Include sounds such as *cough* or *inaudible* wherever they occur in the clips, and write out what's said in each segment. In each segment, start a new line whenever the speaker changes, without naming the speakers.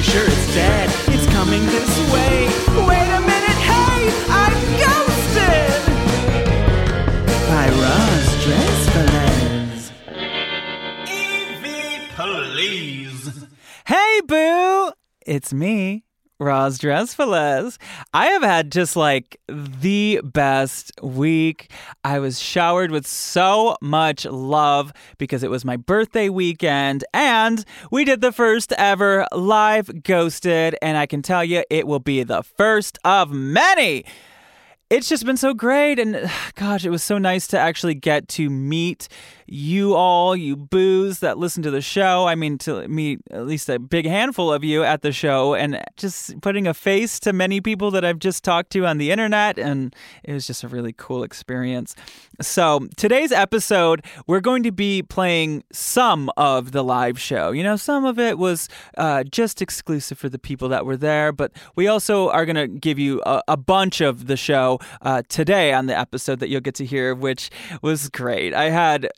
Pretty sure it's dead. It's coming this way. Wait a minute, hey, I'm ghosted! By Roz Dressfellers. Evie, please. Hey, boo! It's me. Roz Dressfellers. I have had just like the best week. I was showered with so much love because it was my birthday weekend and we did the first ever live ghosted. And I can tell you, it will be the first of many. It's just been so great. And *sighs* gosh, it was so nice to actually get to meet you all, you boos that listen to the show. I mean, to meet at least a big handful of you at the show and just putting a face to many people that I've just talked to on the internet. And it was just a really cool experience. So, today's episode, we're going to be playing some of the live show. You know, some of it was uh, just exclusive for the people that were there, but we also are going to give you a, a, bunch of the show uh, today on the episode that you'll get to hear, which was great. I had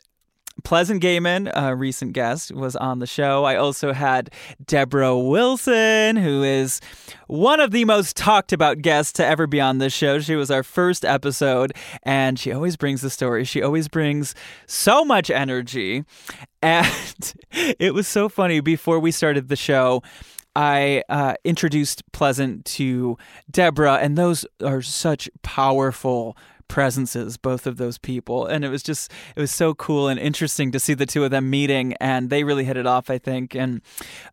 Pleasant Gehman, a recent guest, was on the show. I also had Debra Wilson, who is one of the most talked about guests to ever be on this show. She was our first episode, and she always brings the story. She always brings so much energy. *laughs* And it was so funny before we started the show. I uh, introduced Pleasant to Debra, and those are such powerful presences, both of those people. And it was just, it was so cool and interesting to see the two of them meeting. And they really hit it off, I think. And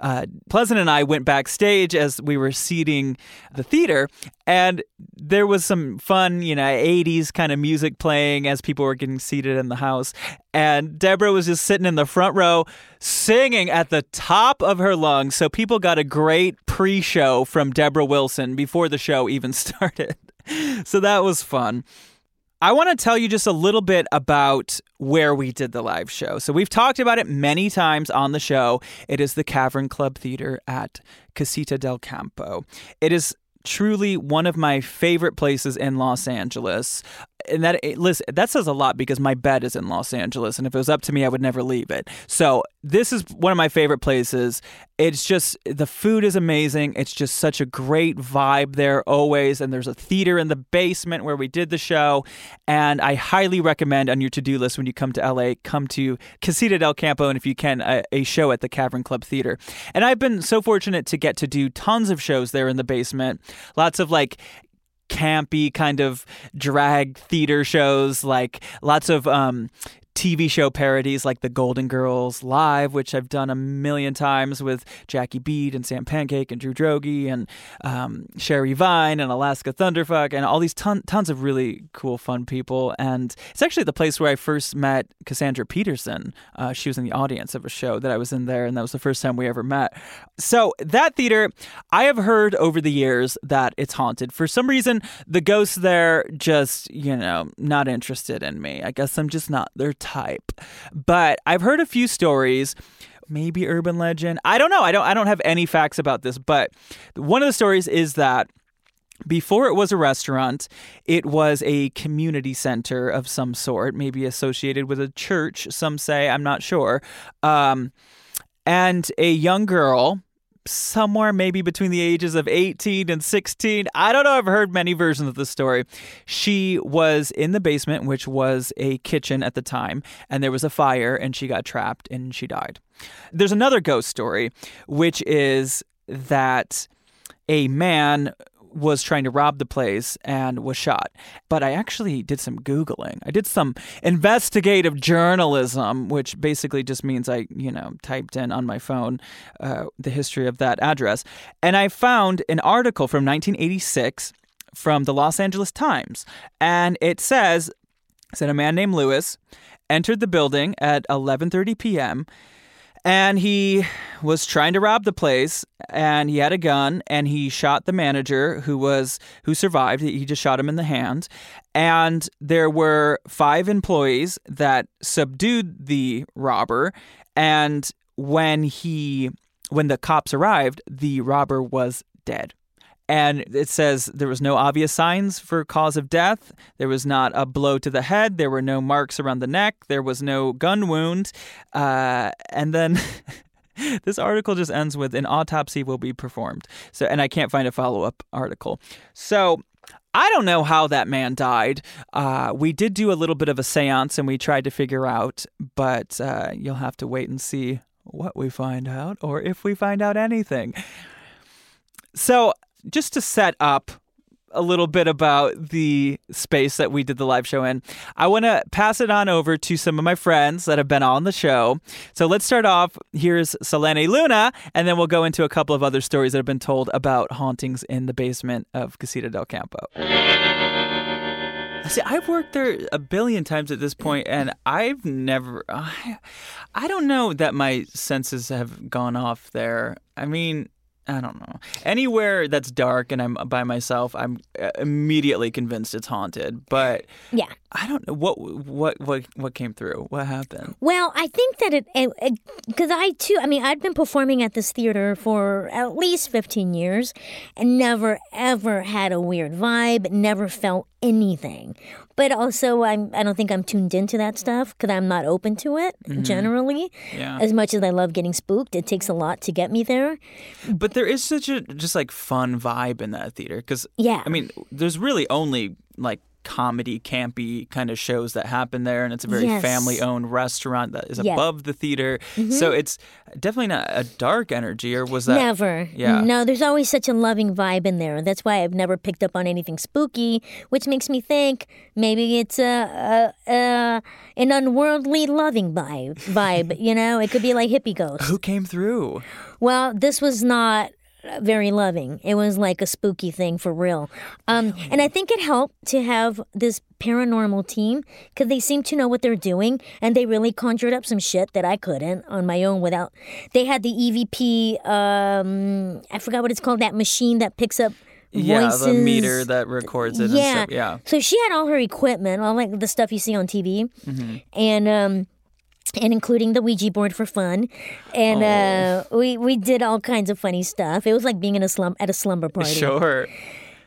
uh, Pleasant and I went backstage as we were seating the theater. And there was some fun, you know, 80s kind of music playing as people were getting seated in the house. And Debra was just sitting in the front row singing at the top of her lungs. So people got a great pre show from Debra Wilson before the show even *laughs* started. so that was fun. I want to tell you just a little bit about where we did the live show. So, we've talked about it many times on the show. It is the Cavern Club Theater at Casita del Campo. It is truly one of my favorite places in Los Angeles. And that listen, that says a lot because my bed is in Los Angeles, and if it was up to me, I would never leave it. So this is one of my favorite places. It's just the food is amazing. It's just such a great vibe there always, and there's a theater in the basement where we did the show. And I highly recommend on your to do list when you come to LA, come to Casita del Campo, and if you can, a, a show at the Cavern Club Theater. And I've been so fortunate to get to do tons of shows there in the basement. Lots of like campy kind of drag theater shows, like lots of um, TV show parodies like the Golden Girls Live, which I've done a million times with Jackie Beat and Sam Pancake and Drew Droege and um, Sherry Vine and Alaska Thunderfuck and all these ton- tons of really cool, fun people. And it's actually the place where I first met Cassandra Peterson. Uh, she was in the audience of a show that I was in there, and that was the first time we ever met. So that theater, I have heard over the years that it's haunted. For some reason, the ghosts there just, you know, not interested in me. I guess I'm just not their type. But I've heard a few stories maybe urban legend. I don't know. I don't I don't have any facts about this, but one of the stories is that before it was a restaurant, it was a community center of some sort, maybe associated with a church, some say, I'm not sure. Um, and a young girl somewhere maybe between the ages of 18 and 16. I don't know. I've heard many versions of the story. She was in the basement, which was a kitchen at the time, and there was a fire, and she got trapped and she died. There's another ghost story, which is that a man was trying to rob the place and was shot. But I actually did some Googling. I did some investigative journalism, which basically just means I, you know, typed in on my phone uh, the history of that address. And I found an article from 1986 from the Los Angeles Times. And it says, said a man named Lewis entered the building at 11:30 p.m and he was trying to rob the place and he had a gun and he shot the manager who was who survived. He just shot him in the hand. And there were five employees that subdued the robber. And when he when the cops arrived the robber was dead and it says there was no obvious signs for cause of death. There was not a blow to the head. There were no marks around the neck. There was no gun wound. Uh, and then *laughs* this article just ends with an autopsy will be performed. So, and I can't find a follow up article. So. I don't know how that man died. Uh, we did do a little bit of a seance and we tried to figure out, but uh, you'll have to wait and see what we find out or if we find out anything. So just to set up a little bit about the space that we did the live show in. I want to pass it on over to some of my friends that have been on the show. So let's start off. Here's Selene Luna, and then we'll go into a couple of other stories that have been told about hauntings in the basement of Casita del Campo. See, I've worked there a billion times at this point, and I've never. I, I don't know that my senses have gone off there. I mean, I don't know. Anywhere that's dark and I'm by myself, I'm uh, immediately convinced it's haunted. But
yeah,
I don't know what what what what came through. What happened?
Well, I think that it because I too. I mean, I'd been performing at this theater for at least fifteen years, and never ever had a weird vibe. Never felt anything. But also, I'm I don't think I'm tuned into that stuff because I'm not open to it mm-hmm. generally.
Yeah.
As much as I love getting spooked, it takes a lot to get me there.
But there is such a just like fun vibe in that theater because
yeah,
I mean, there's really only like comedy campy kind of shows that happen there and it's a very
yes.
family owned restaurant that is above the theater. Mm-hmm. so it's definitely not a dark energy or was that
never.
Yeah.
No there's always such a loving vibe in there. That's why i've never picked up on anything spooky which makes me think maybe it's a, a, a an unworldly loving vibe vibe *laughs* you know? It could be like hippie ghosts.
Who came through?
Well this was not very loving. It was like a spooky thing for real. Um, and I think it helped to have this paranormal team because they seem to know what they're doing and they really conjured up some shit that I couldn't on my own without. They had the EVP, um, I forgot what it's called, that machine that picks up.
Yeah,
voices.
the meter that records it.
Yeah,
yeah.
So she had all her equipment, all like the stuff you see on TV,
mm-hmm.
and um, and including the Ouija board for fun. And oh. uh, we we did all kinds of funny stuff. It was like being in a slum at a slumber party.
Sure.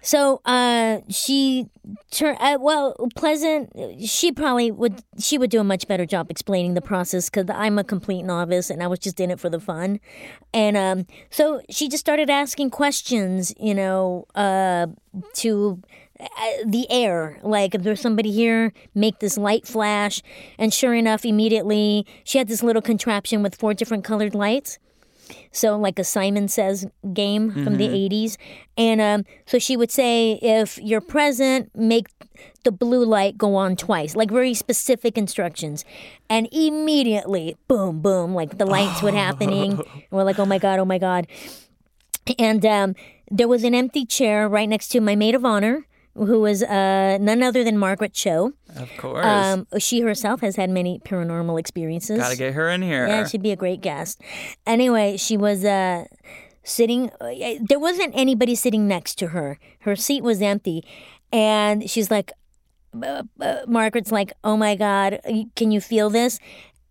So uh, she turned uh, well. Pleasant. She probably would. She would do a much better job explaining the process because I'm a complete novice and I was just in it for the fun. And um, so she just started asking questions. You know, uh, to uh, the air. Like, if there's somebody here, make this light flash. And sure enough, immediately she had this little contraption with four different colored lights. so like a Simon Says game from the 80s. And um, so she would say, if you're present, make the blue light go on twice, like very specific instructions. And immediately, boom, boom, like the lights would happening. *laughs* And we're like, oh my God, oh my God. And um, there was an empty chair right next to my maid of honor, who was uh, none other than Margaret Cho.
Of course.
Um, she herself has had many paranormal experiences.
Gotta get her in here.
Yeah, she'd be a great guest. Anyway, she was uh, sitting. Uh, there wasn't anybody sitting next to her. Her seat was empty, and she's like, uh, uh, Margaret's like, "Oh my God, can you feel this?"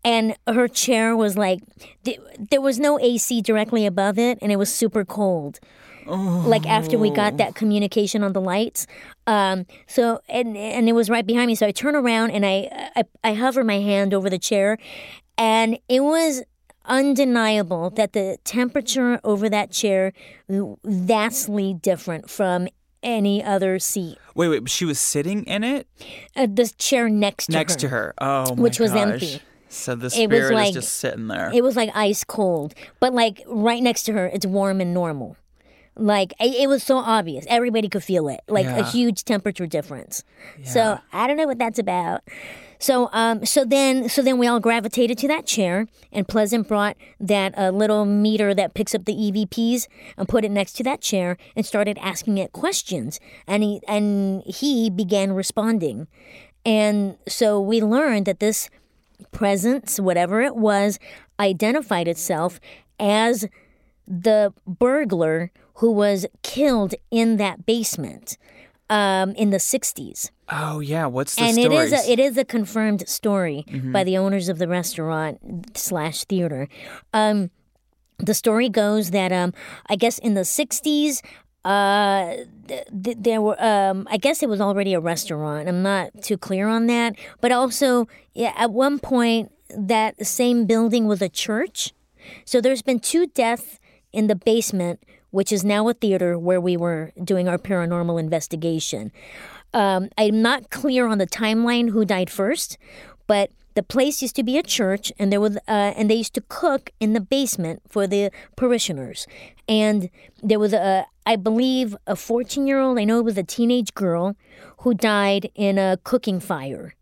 And her chair was like, th- there was no AC directly above it, and it was super cold. Like after we got that communication on the lights, um, so and and it was right behind me. So I turn around and I, I I hover my hand over the chair, and it was undeniable that the temperature over that chair was vastly different from any other seat.
Wait, wait. She was sitting in it
Uh, the chair next to
next
her.
to her. Oh, my
Which was
gosh.
empty.
So the
It was like-
is just sitting there.
It was like ice cold, but like right next to her, it's warm and normal. Like it it was so obvious, everybody could feel it, like a huge temperature difference. So I don't know what that's about. So um, so then so then we all gravitated to that chair, and Pleasant brought that uh, little meter that picks up the EVPs and put it next to that chair and started asking it questions, and he and he began responding, and so we learned that this presence, whatever it was, identified itself as the burglar who was killed in that basement um, in the 60s.
oh yeah. What's the
and it is a, it is a confirmed story by the owners of the restaurant slash theater. Um, the story goes that um, I guess in the 60s, uh, th- th- there were um, I guess it was already a restaurant. I'm not too clear on that, but also yeah, at one point that same building was a church. So there's been two deaths in the basement, which is now a theater where we were doing our paranormal investigation. Um, I'm not clear on the timeline who died first, but the place used to be a church, and there was uh, and they used to cook in the basement for the parishioners. And there was a, I believe, a 14 year old. I know it was a teenage girl who died in a cooking fire.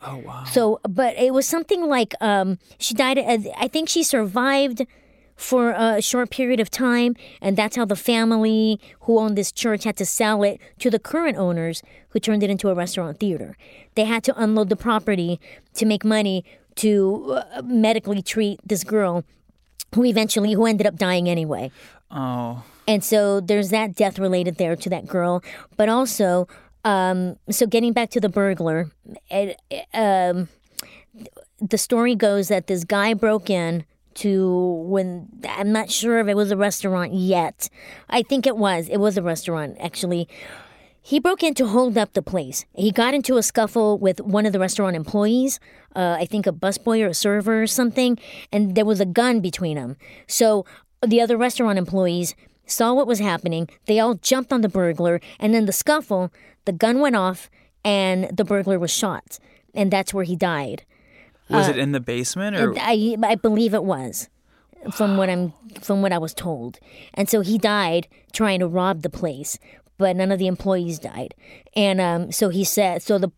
oh wow.
So, but it was something like um, she died. uh, I think she survived for a short period of time, and that's how the family who owned this church had to sell it to the current owners, who turned it into a restaurant theater. They had to unload the property to make money to uh, medically treat this girl, who eventually who ended up dying anyway.
Oh.
And so there's that death related there to that girl, but also, um, so getting back to the burglar, it, um, the story goes that this guy broke in to when I'm not sure if it was a restaurant yet. I think it was. It was a restaurant actually. He broke in to hold up the place. He got into a scuffle with one of the restaurant employees, uh, I think a busboy or a server or something, and there was a gun between them. So the other restaurant employees saw what was happening. They all jumped on the burglar, and in the scuffle, the gun went off and the burglar was shot. And that's where he died.
Was it in the basement or?
I, I believe it was from what I'm from what I was told. And so he died trying to rob the place, but none of the employees died. And um, so he said so the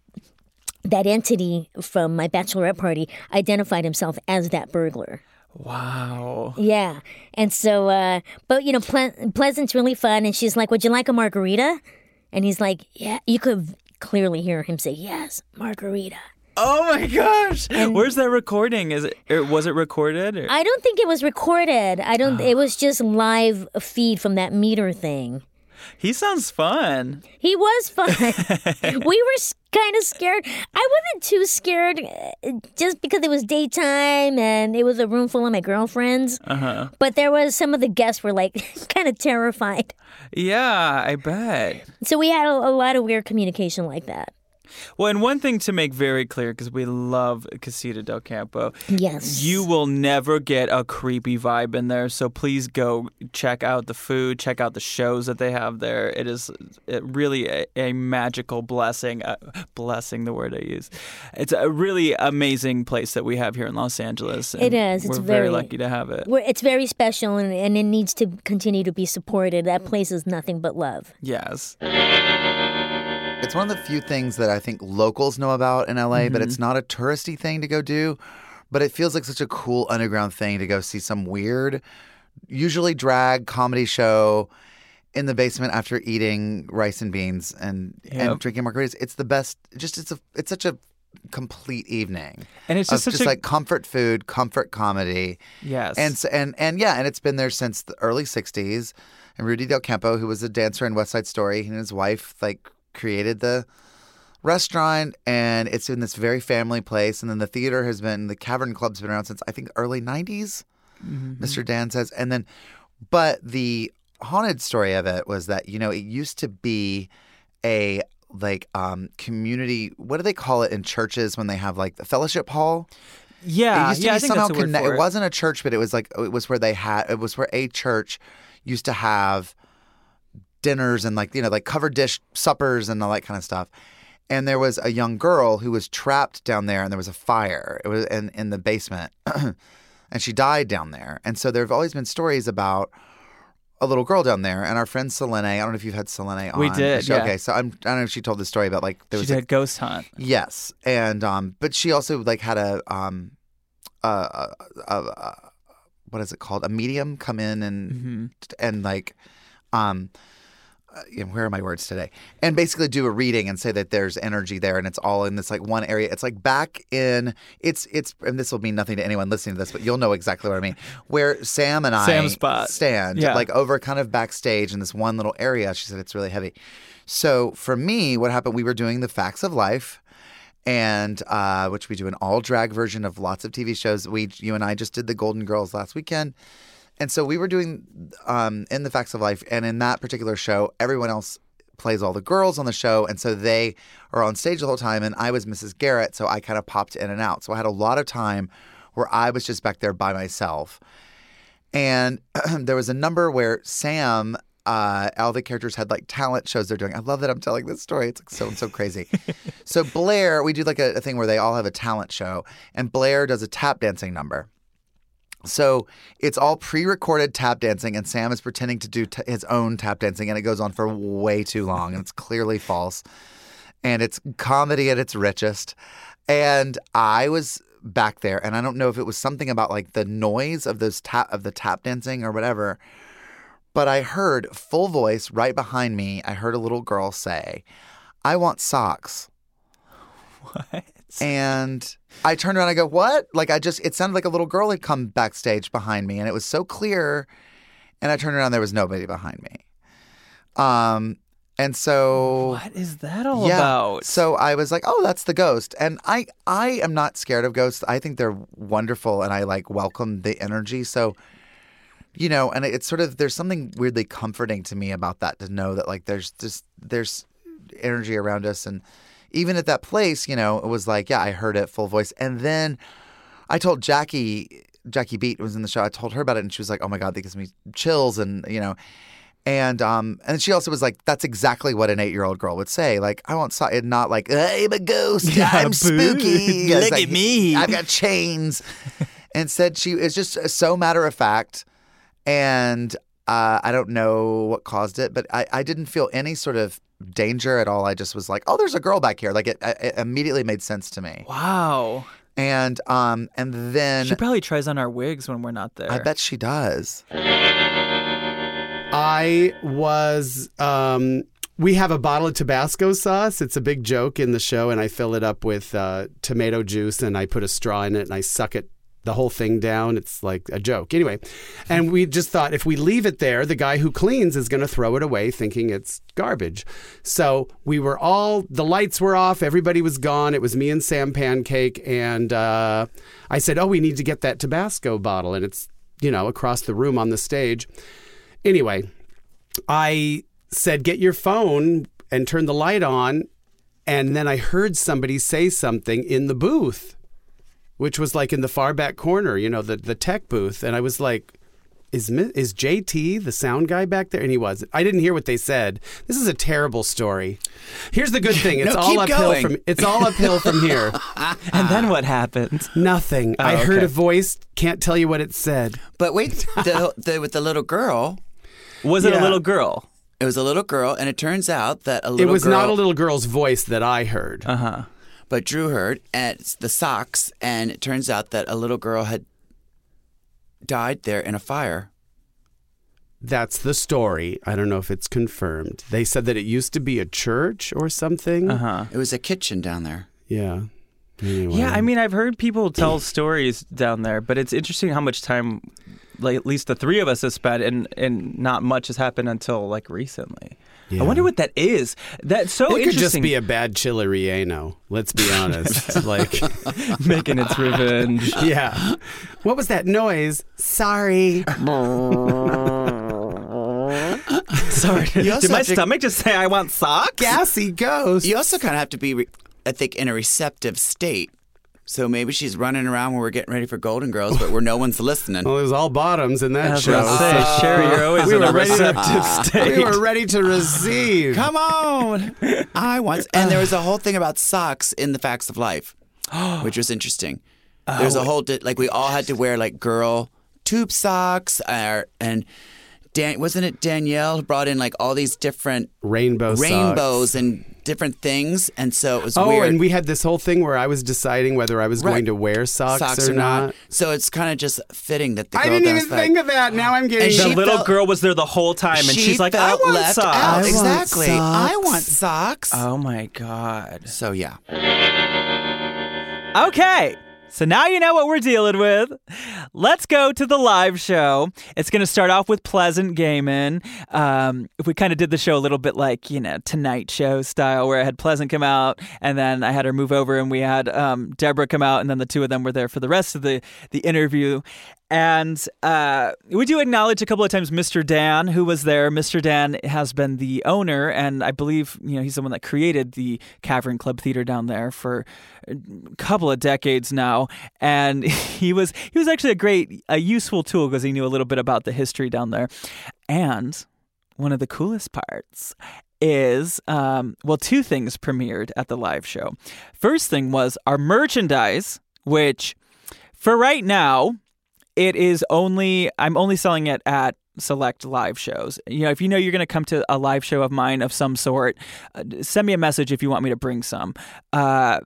that entity from my bachelorette party identified himself as that burglar.
wow.
Yeah. And so uh but you know Ple- Pleasant's really fun and she's like, "Would you like a margarita?" And he's like, "Yeah." You could clearly hear him say, "Yes, margarita."
Oh my gosh. Where's that recording? Is it? Was it recorded? Or?
I don't think it was recorded. I don't. It was just live feed from that meter thing.
he sounds fun.
He was fun. *laughs* we were kind of scared. I wasn't too scared, uh, just because it was daytime and it was a room full of my girlfriends.
Uh huh.
But there was some of the guests were like *laughs* kind of terrified.
Yeah, I bet.
So we had a, a lot of weird communication like that.
Well, and one thing to make very clear, because we love Casita del Campo,
Yes.
you will never get a creepy vibe in there. So please go check out the food, check out the shows that they have there. It is it really a, a magical blessing. Uh, blessing, the word I use. It's a really amazing place that we have here in Los Angeles.
It is. It's
we're
very-
lucky to have it.
We're, it's very special and, and it needs to continue to be supported. That place is nothing but love.
Yes.
It's one of the few things that I think locals know about in LA, but it's mm-hmm. not a touristy thing to go do. But it feels like such a cool underground thing to go see some weird, usually drag comedy show in the basement after eating rice and beans and
Yep.
and drinking margaritas. It's the best. Just it's a it's such a complete evening.
And it's just such
just
a
like comfort food, comfort comedy.
yes.
And and and yeah, and it's been there since the early '60s. And Rudy Del Campo, who was a dancer in West Side Story, he and his wife like created the restaurant, and it's in this very family place. And then the theater has been the Cavern Club's been around since I think early '90s. Mr. Dan says, and then, but the haunted story of it was that you know it used to be a like um community what do they call it in churches when they have like the fellowship hall
yeah.
it used to
yeah,
be somehow
that's the word
connect-
for
it wasn't a church but it was like it was where they had it was where a church used to have dinners and like you know like covered dish suppers and all that kind of stuff and there was a young girl who was trapped down there and there was a fire it was in in the basement *clears throat* and she died down there and so there have always been stories about a little girl down there and our friend Selene I don't know if you've had Selene on
We did,
show.
yeah.
okay so I'm I don't know if she told the story about like there
She
was
did
a
a ghost hunt.
Yes, and um, but she also like had a um, a, a, a, a what is it called? A medium come in and
Mm-hmm.
and like um. Uh, you know, where are my words today? And basically do a reading and say that there's energy there, and it's all in this like one area. It's like back in it's it's and this will mean nothing to anyone listening to this, but you'll know exactly what I mean. Where Sam and I
Sam's spot.
stand,
Yeah.
like over kind of backstage in this one little area. She said it's really heavy. So for me, what happened? We were doing the facts of life, and uh, which we do an all drag version of lots of TV shows. We, you and I, just did the Golden Girls last weekend, and so we were doing um, in the facts of life, and in that particular show, everyone else plays all the girls on the show, and so they are on stage the whole time. And I was Mrs. Garrett, so I kind of popped in and out. So I had a lot of time where I was just back there by myself. And *clears throat* there was a number where Sam, uh, all the characters had like talent shows they're doing. I love that I'm telling this story. It's like so so crazy. *laughs* so Blair, we do like a, a thing where they all have a talent show, and Blair does a tap dancing number. So it's all pre-recorded tap dancing, and Sam is pretending to do t- his own tap dancing, and it goes on for way too long, and it's clearly false, and it's comedy at its richest. And I was back there, and I don't know if it was something about like the noise of those tap of the tap dancing or whatever, but I heard full voice right behind me. I heard a little girl say, "I want socks." *laughs*
What?
And I turned around and I go, What? Like, I just, it sounded like a little girl had come backstage behind me and it was so clear. And I turned around, there was nobody behind me. Um, and so.
What is that all
yeah.
about?
So I was like, "Oh, that's the ghost," and I I am not scared of ghosts. I think they're wonderful, and I like welcome the energy. So, you know, and it's sort of there's something weirdly comforting to me about that to know that like there's just there's energy around us, and even at that place, you know, it was like, yeah, I heard it full voice, and then I told Jackie. Jackie Beat was in the show. I told her about it, and she was like, "Oh my god, that gives me chills," and you know, and um, and she also was like, "That's exactly what an eight-year-old girl would say." Like, I want so not like I'm a ghost, *laughs*
Yeah,
I'm
boo.
spooky. *laughs*
Look
It's
at me.
I've got chains. *laughs* and said she is just so matter of fact, and uh, I don't know what caused it, but I, I didn't feel any sort of danger at all. I just was like, "Oh, there's a girl back here." Like it, it immediately made sense to me.
wow.
And um, and then
She probably tries on our wigs when we're not there.
I bet she does.
I was. Um, we have a bottle of Tabasco sauce. It's a big joke in the show, and I fill it up with uh, tomato juice, and I put a straw in it, and I suck it the whole thing down. It's like a joke, anyway. And we just thought if we leave it there, the guy who cleans is going to throw it away, thinking it's garbage. So we were all the lights were off, everybody was gone. It was me and Sam Pancake, and uh, I said, "Oh, we need to get that Tabasco bottle," and it's you know across the room on the stage. Anyway, I said, get your phone and turn the light on. And then I heard somebody say something in the booth, which was like in the far back corner, you know, the, the tech booth. And I was like, is, is JT the sound guy back there? And he was. I didn't hear what they said. This is a terrible story. Here's the good thing. *laughs* It's
No,
all uphill
going.
from it's all uphill from here. *laughs*
And then what happened?
Nothing. I heard a voice, can't tell you what it said.
But wait, *laughs* the, the, with the little girl,
Was it
Yeah.
a little girl?
it was a little girl, and it turns out that a little.
It was
girl,
not a little girl's voice that I heard.
Uh huh.
But Drew heard at the socks, and it turns out that a little girl had died there in a fire.
That's the story. I don't know if it's confirmed. They said that it used to be a church or something.
Uh huh.
It was a kitchen down there.
Yeah. Anyway.
Yeah, I mean, I've heard people tell *clears throat* stories down there, but it's interesting how much time, like at least the three of us have spent, and and not much has happened until like recently.
Yeah.
I wonder what that is. That's so
it could just be a bad chili relleno. Let's be honest. *laughs* like, *laughs*
making its revenge.
yeah. What was that noise? Sorry. *laughs*
Sorry,
You also
did my stomach just say I want socks?
Gassy ghost.
You also kind of have to be, I think, in a receptive state. So maybe she's running around when we're getting ready for Golden Girls, but where no *laughs* one's listening.
Well, it was all bottoms in that show.
gonna say, Sherry, you're always
we
in
were
a
ready to-
receptive *laughs* state.
we were ready to receive.
Come on. *laughs* I want. And there was a whole thing about socks in the Facts of Life, *gasps* which was interesting. There's a whole di- like we all had to wear like girl tube socks, uh, and Dan wasn't it Danielle who brought in like all these different
Rainbow socks.
rainbows and different things, and so it was
Oh,
weird.
and we had this whole thing where I was deciding whether I was
Right.
going to wear socks,
socks
or,
or not. So it's kind of just fitting that the
I didn't even
like,
think of that. Now I'm getting.
And
The little
felt-
girl was there the whole time, and
she
she's like, "I want
left
socks."
out.
I want
exactly. I want socks.
Oh my god.
so yeah.
Okay. So now you know what we're dealing with. Let's go to the live show. It's going to start off with Pleasant Gehman. Um, we kind of did the show a little bit like, you know, Tonight Show style, where I had Pleasant come out and then I had her move over and we had um, Debra come out and then the two of them were there for the rest of the, the interview. And uh, we do acknowledge a couple of times Mr. Dan, who was there. Mr. Dan has been the owner, and I believe you know he's the one that created the Cavern Club Theater down there for a couple of decades now. And *laughs* he was he was actually a great, a useful tool because he knew a little bit about the history down there. And one of the coolest parts is um, well, two things premiered at the live show. First thing was our merchandise, which for right now it is only I'm only selling it at select live shows. You know, if you know you're going to come to a live show of mine of some sort, uh, send me a message if you want me to bring some. Uh,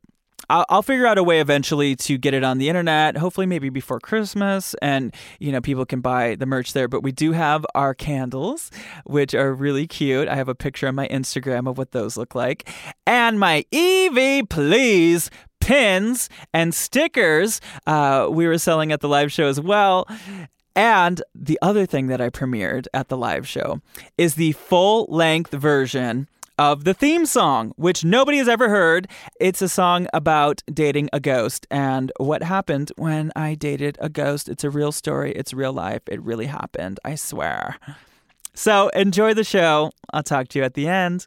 I'll, I'll figure out a way eventually to get it on the internet. Hopefully, maybe before Christmas, and you know people can buy the merch there. But we do have our candles, which are really cute. I have a picture on my Instagram of what those look like, and my Evie Please pins and stickers uh, we were selling at the live show as well. And the other thing that I premiered at the live show is the full length version of the theme song, which nobody has ever heard. It's a song about dating a ghost and what happened when I dated a ghost. It's a real story, it's real life. It really happened, I swear. So enjoy the show. I'll talk to you at the end.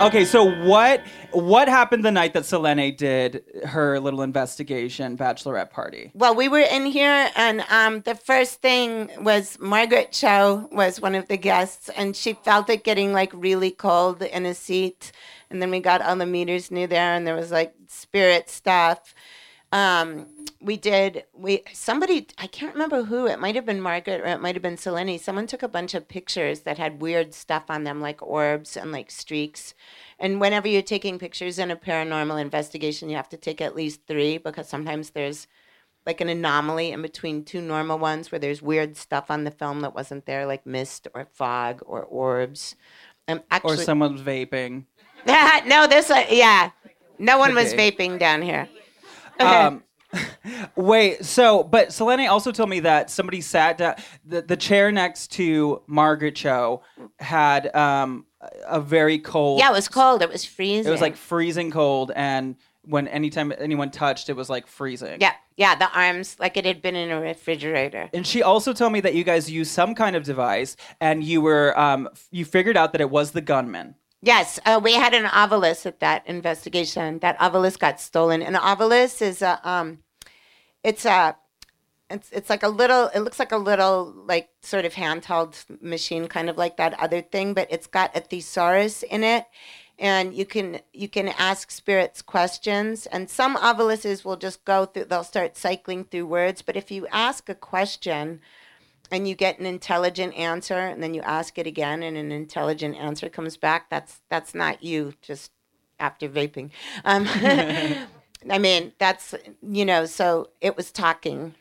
Okay, so what what happened the night that Selene did her little investigation bachelorette party?
Well, we were in here, and um, the first thing was Margaret Cho was one of the guests, and she felt it getting like really cold in a seat. And then we got all the meters new there, and there was like spirit stuff. Um, we did we somebody I can't remember who it might have been Margaret or it might have been Selene. Someone took a bunch of pictures that had weird stuff on them, like orbs and like streaks. And whenever you're taking pictures in a paranormal investigation, you have to take at least three because sometimes there's like an anomaly in between two normal ones where there's weird stuff on the film that wasn't there, like mist or fog or orbs. Um,
Or
actually,
someone's vaping? *laughs*
no, this, uh, yeah, no one was vaping down here.
Um, wait, so but Selene also told me that somebody sat down the, the chair next to Margaret Cho had um a very cold
Yeah, it was cold. It was freezing.
it was like freezing cold and when anytime anyone touched it was like freezing.
yeah, yeah, the arms like it had been in a refrigerator.
And she also told me that you guys used some kind of device and you were um you figured out that it was the gunman.
Yes, uh, we had an ovilus at that investigation. That ovilus got stolen. An ovilus is a um, it's a it's it's like a little. It looks like a little like sort of handheld machine, kind of like that other thing, but it's got a thesaurus in it, and you can you can ask spirits questions. And some oviluses will just go through. They'll start cycling through words, but if you ask a question and you get an intelligent answer and then you ask it again and an intelligent answer comes back that's that's not you just after vaping um, *laughs* *laughs* i mean that's you know so it was talking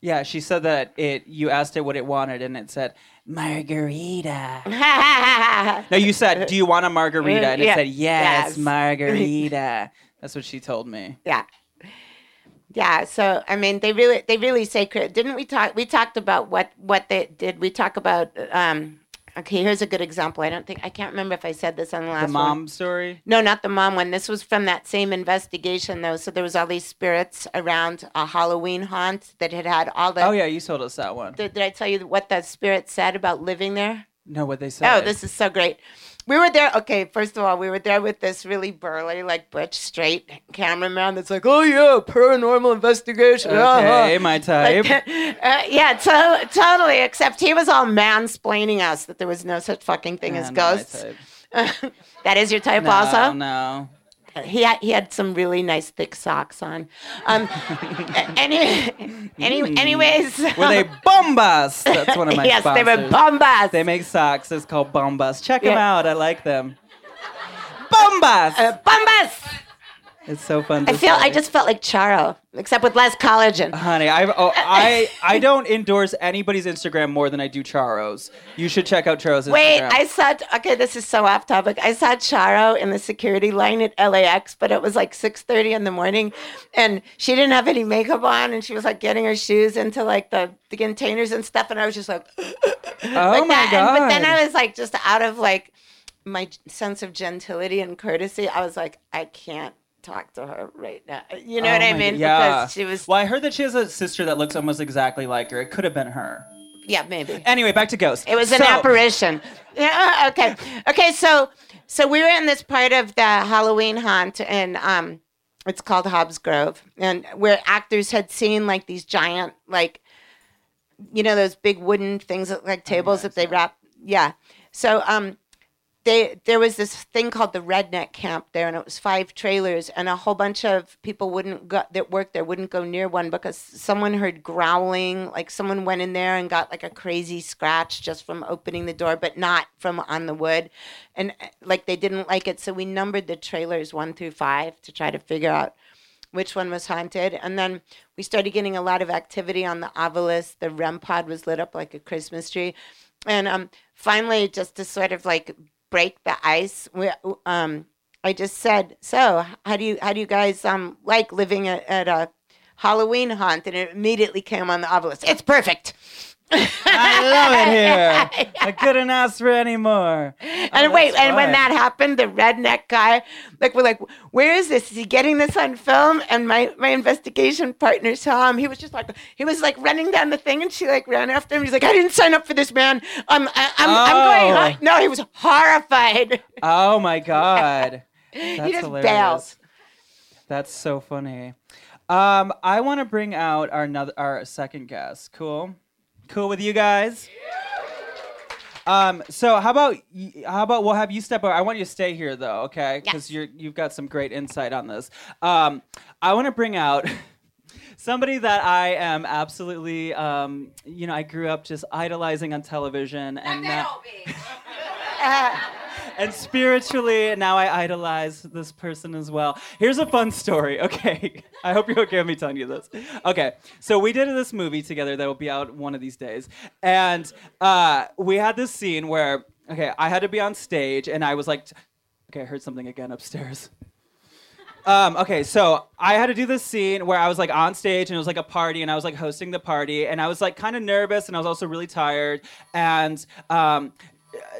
Yeah, she said that it you asked it what it wanted and it said margarita. *laughs* No, you said, "Do you want a margarita?" And it
Yeah.
said, "Yes,
Yes.
margarita." That's what she told me.
yeah so i mean they really they really say didn't we talk we talked about what what they did we talk about um okay here's a good example i don't think i can't remember if i said this on the last
The
one.
mom story.
No, not the mom one. This was from that same investigation, though. So there was all these spirits around a Halloween haunt that had had all the.
Oh yeah, you told us that one.
Did, did I tell you what the spirit said about living there?
No, what they said.
Oh, this is so great. We were there. Okay, first of all, we were there with this really burly, like butch, straight cameraman that's like, "Oh yeah, paranormal investigation."
Okay,
uh-huh."
my type.
Like, *laughs* uh, yeah, to- totally. Except he was all mansplaining us that there was no such fucking thing as ghosts. *laughs* that is your type,
No,
also.
no.
He had he had some really nice thick socks on. Um, any, *laughs* any, anyways.
Were they bombas? That's one of my *laughs*
yes, they were bombas.
They make socks. It's called bombas. Check them out. I like them. Bombas.
Uh, bombas.
It's so fun. To
I feel I just felt like Charo, except with less collagen.
Honey, I oh, I I don't endorse anybody's Instagram more than I do Charo's. You should check out Charo's Instagram.
Wait, I saw. Okay, this is so off topic. I saw Charo in the security line at LAX, but it was like six thirty in the morning, and she didn't have any makeup on, and she was like getting her shoes into like the, the containers and stuff, and I was just like, *laughs*
oh
like
my
that.
god!
And, but then I was like, just out of like my sense of gentility and courtesy, I was like, I can't talk to her right now. You know
Oh
what I mean?
God, Yeah.
Because she was,
Well, I heard that she has a sister that looks almost exactly like her. It could have been her.
yeah, maybe.
Anyway, back to ghosts.
It was an apparition. Yeah, okay. Okay, so so we were in this part of the Halloween haunt and um it's called Hobbs Grove and where actors had seen like these giant like you know those big wooden things that- like tables that they wrap yeah. So um they there was this thing called the redneck camp there and it was five trailers and a whole bunch of people wouldn't go that worked there wouldn't go near one because someone heard growling like someone went in there and got like a crazy scratch just from opening the door but not from on the wood and uh, like they didn't like it so we numbered the trailers one through five to try to figure out which one was haunted. And then we started getting a lot of activity on the Ovilus. The REM pod was lit up like a Christmas tree. And um, finally, just to sort of like break the ice, we, um, I just said, "So, how do you how do you guys um like living at, at a Halloween haunt?" And it immediately came on the Ovilus. It's perfect.
I love it here. I *laughs* couldn't ask for any more.
And wait, and when that happened, the redneck guy, like, we're like, where is this? Is he getting this on film? And my my investigation partner saw him. He was just like, he was like running down the thing, and she like ran after him. He's like, I didn't sign up for this, man. Um, I, I'm I'm going.
Oh.
No, he was horrified.
Oh my *laughs* god.
he
That's
just
hilarious.
bailed.
That's so funny. Um, I want to bring out our another, our second guest. Cool, cool with you guys. Um, so how about y- how about we'll have you step over. I want you to stay here though, okay? Because you're you've got some great insight on this. Um, I want to bring out *laughs* somebody that I am absolutely, um, you know, I grew up just idolizing on television, and now, *laughs* *laughs* and spiritually now I idolize this person as well. Here's a fun story. *laughs* Okay, I hope you're okay with me telling you this. Okay, so we did this movie together that will be out one of these days, and uh, we had this scene where okay, I had to be on stage, and I was like, t- okay, I heard something again upstairs. *laughs* Um, okay, so I had to do this scene where I was like on stage and it was like a party and I was like hosting the party and I was like kind of nervous and I was also really tired and um,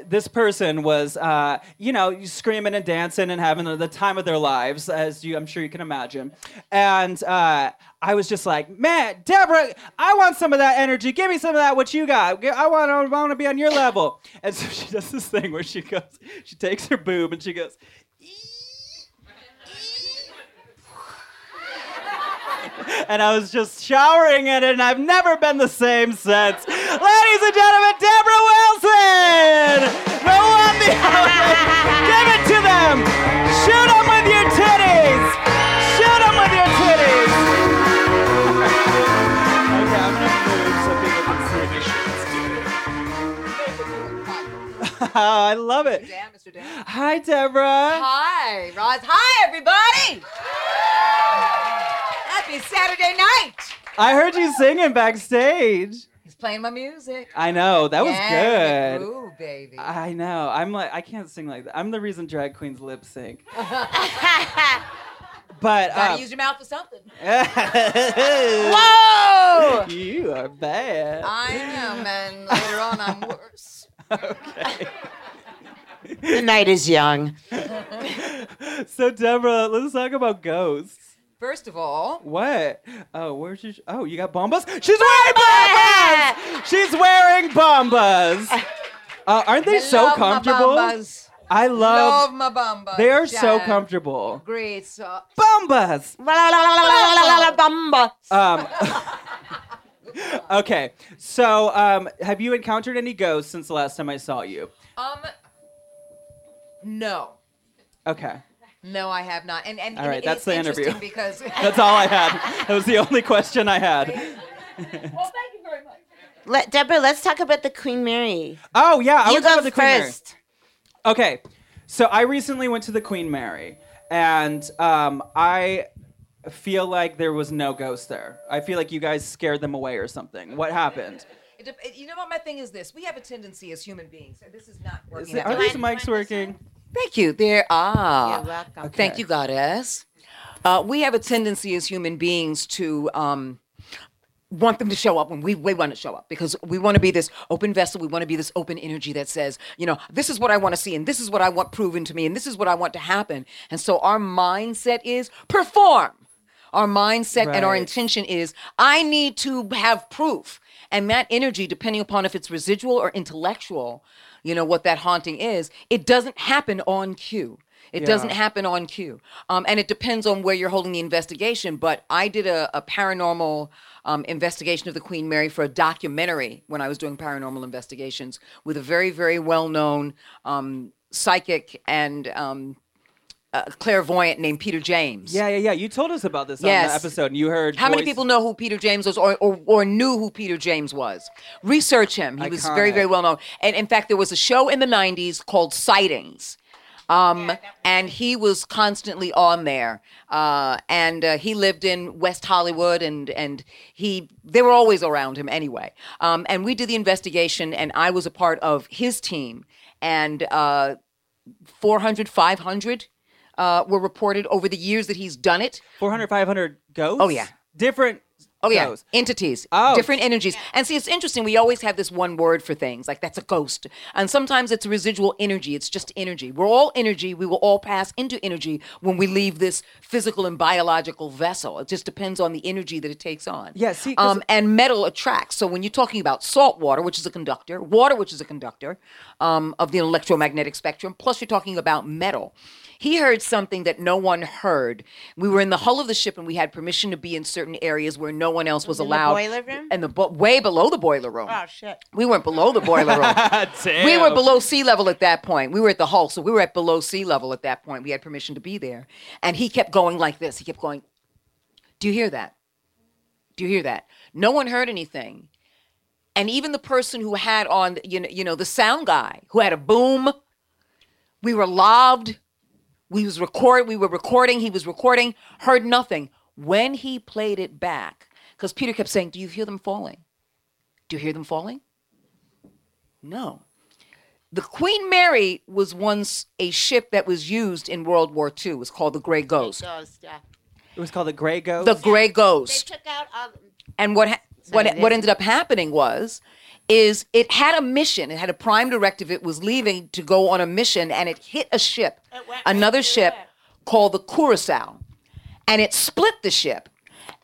this person was, uh, you know, screaming and dancing and having the, time of their lives, as you, I'm sure you can imagine. And uh, I was just like, man, Debra, I want some of that energy. Give me some of that. What you got? I want, I want to be on your level. And so *laughs* she does this thing where she goes, she takes her boob and she goes. And I was just showering in it, and I've never been the same since. Ladies and gentlemen, Debra Wilson! The one, the. Give it to them! Shoot them with your titties! Shoot them with your titties! okay, I'm gonna move so people can see me. I love it.
Mr. Dan.
Hi, Debra.
Hi, Roz. Hi, everybody. Happy Saturday night.
I heard you singing backstage.
He's playing my music.
I know that was good.
Ooh, baby.
I know. I'm like I can't sing like that. I'm the reason drag queens lip sync. *laughs* but
Gotta
uh,
use your mouth for something. *laughs*
Whoa!
you are bad.
I am, and later on, I'm worse. *laughs*
okay.
The night is young.
So Debra, let's talk about ghosts.
First of all,
What? Oh, where's your? Oh, you got bombas? She's wearing bombas. She's wearing bombas. *laughs* Uh, aren't they
I
so comfortable? I love.
Love my bambas.
they are so comfortable.
Great socks.
Bombas.
Bamba.
Um, *laughs* *laughs* okay, so um, have you encountered any ghosts since the last time I saw you?
Um, no.
Okay,
No, I have not. And and,
All
and
right,
it's
that's the interview.
because *laughs*
that's all I had. That was the only question I had.
well, thank you very much.
Let, Debra, let's talk about the Queen Mary.
Oh yeah, I
you
was
go
about the Queen Mary.
first.
Okay, so I recently went to the Queen Mary, and um, I feel like there was no ghost there. I feel like you guys scared them away or something. What happened?
It it- you know what my thing is this we have a tendency as human beings and this is not
Is
working
it-
out
are these mics working?
Thank you. There are.
You're welcome.
thank you goddess. Uh, we have a tendency as human beings to um, want them to show up when we, we want to show up because we want to be this open vessel. We want to be this open energy that says you know this is what i want to see and this is what i want proven to me and this is what i want to happen. And so our mindset is perform. Our mindset and our intention is I need to have proof. And that energy, depending upon if it's residual or intellectual, you know, what that haunting is, it doesn't happen on cue. It doesn't happen on cue. Um, and it depends on where you're holding the investigation. But I did a, a paranormal um, investigation of the Queen Mary for a documentary when I was doing paranormal investigations with a very, very well known um, psychic and uh, clairvoyant named Peter James.
Yeah, yeah, yeah. You told us about this on
Yes.
the episode. And you heard
How many people know who Peter James was or, or, or knew who Peter James was? Research him. He was very, very well known. And in fact, there was a show in the 90s called Sightings. Um, and he was constantly on there. Uh, and uh, he lived in West Hollywood and, and he, they were always around him anyway. Um, and we did the investigation and I was a part of his team. And uh, 400, 500 uh, were reported over the years that he's done it.
400, 500 ghosts?
Oh, yeah.
Different
Oh yeah,
ghosts.
entities,
Oh.
different energies. And see, it's interesting. We always have this one word for things, like that's a ghost, and sometimes it's residual energy. It's just energy. We're all energy. We will all pass into energy when we leave this physical and biological vessel. It just depends on the energy that it takes on.
Yeah, see, 'cause-
um, and metal attracts. So when you're talking about salt water, which is a conductor, water, which is a conductor um, of the electromagnetic spectrum, plus you're talking about metal. He heard something that no one heard. We were in the hull of the ship and we had permission to be in certain areas where no one else was
in the
allowed.
boiler room?
And the bo- way below the boiler room.
Oh shit.
We weren't below the boiler room. *laughs*
Damn.
We were below sea level at that point. We were at the hull, so we were at below sea level at that point. We had permission to be there. And he kept going like this. He kept going, Do you hear that? Do you hear that? No one heard anything. And even the person who had on, you know, you know, the sound guy who had a boom, we were lobbed. We was record. We were recording. He was recording. Heard nothing. When he played it back, because Peter kept saying, "Do you hear them falling? Do you hear them falling?" No. The Queen Mary was once a ship that was used in World War II. It was called the Grey Ghost.
Ghost, yeah.
It was called the Gray Ghost.
The Grey ghost
They
Ghost.
took out all.
And what ha- what
Sorry,
what
this-
ended up happening was is it had a mission. It had a prime directive. It was leaving to go on a mission and it hit a ship. Another ship called the Curacao. And it split the ship.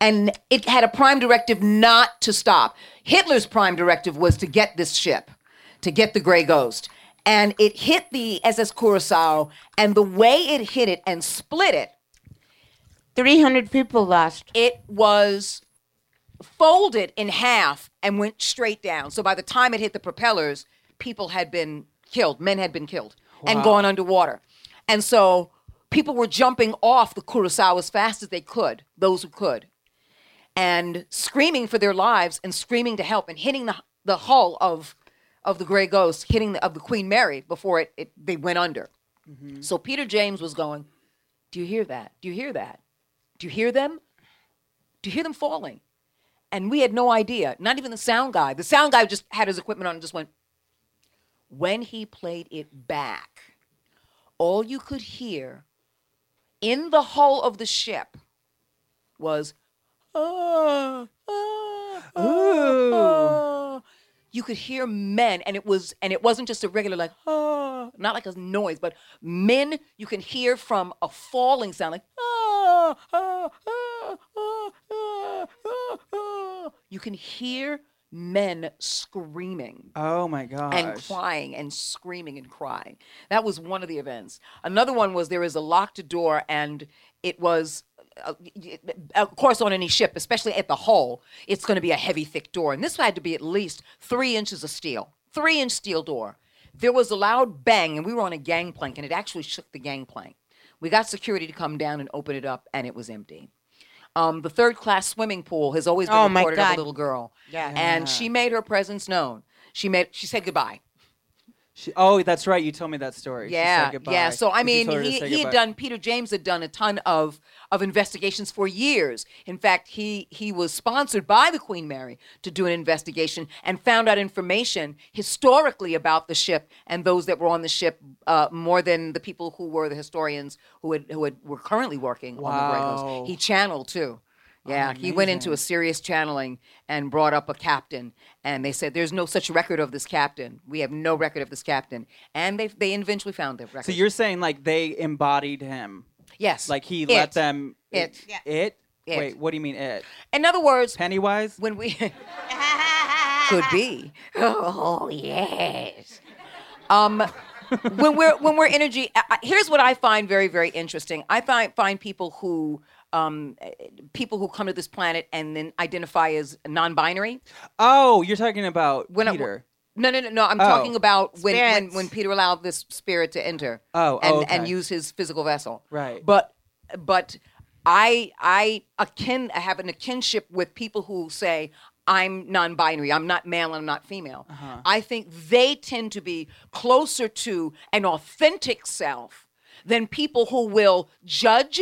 And it had a prime directive not to stop. Hitler's prime directive was to get this ship, to get the Grey Ghost. And it hit the SS Curacao, and the way it hit it and split it,
Three hundred people lost.
it was folded in half and went straight down. So by the time it hit the propellers, people had been killed, men had been killed and gone underwater. And so people were jumping off the Curacao as fast as they could, those who could, and screaming for their lives and screaming to help and hitting the, the hull of of the Grey Ghost, hitting the, of the Queen Mary before it, it they went under. Mm-hmm. So Peter James was going, "Do you hear that? Do you hear that? Do you hear them? Do you hear them falling?" And we had no idea. Not even the sound guy. The sound guy just had his equipment on and just went. When he played it back, all you could hear in the hull of the ship was, ah, ah, ah, ah." You could hear men, and it was, and it wasn't just a regular like, ah, not like a noise, but men you can hear from a falling sound, like, ah, ah, ah, ah, ah, ah. You can hear men screaming
oh my gosh.
and crying and screaming and crying. That was one of the events. Another one was there is a locked door, and it was, uh, of course, on any ship, especially at the hull, it's going to be a heavy, thick door. And this had to be at least three inches of steel, three inch steel door. There was a loud bang, and we were on a gangplank, and it actually shook the gangplank. We got security to come down and open it up, and it was empty. Um, the third class swimming pool has always been
Oh,
reported of a little girl.
Yeah.
And she made her presence known. She made she said goodbye.
She, oh, that's right. You told me that story.
Yeah, yeah. So I mean,
told her to
he, he had done. Peter James had done a ton of of investigations for years. In fact, he he was sponsored by the Queen Mary to do an investigation and found out information historically about the ship and those that were on the ship uh, more than the people who were the historians who had who had, were currently working on the
Wow.
He channeled too. Yeah, he went into a serious channeling and brought up a captain, and they said there's no such record of this captain. We have no record of this captain, and they they eventually found the record.
So you're saying like they embodied him,
yes,
like he
It.
let them.
It.
Yeah.
It.
It.
Wait, what do you mean it?
In other words,
Pennywise?
when we *laughs* could be. Oh yes. Um, when we're when we're energy, I- I- here's what I find very very interesting. I find find people who um, people who come to this planet and then identify as non-binary.
Oh, you're talking about
When I-
Peter.
No, no, no, no. I'm talking about when, when when Peter allowed this spirit to enter.
Oh,
and
oh, okay.
and use his physical vessel.
Right.
But but I I akin I have an kinship with people who say I'm non-binary. I'm not male. And I'm not female.
Uh-huh.
I think they tend to be closer to an authentic self than people who will judge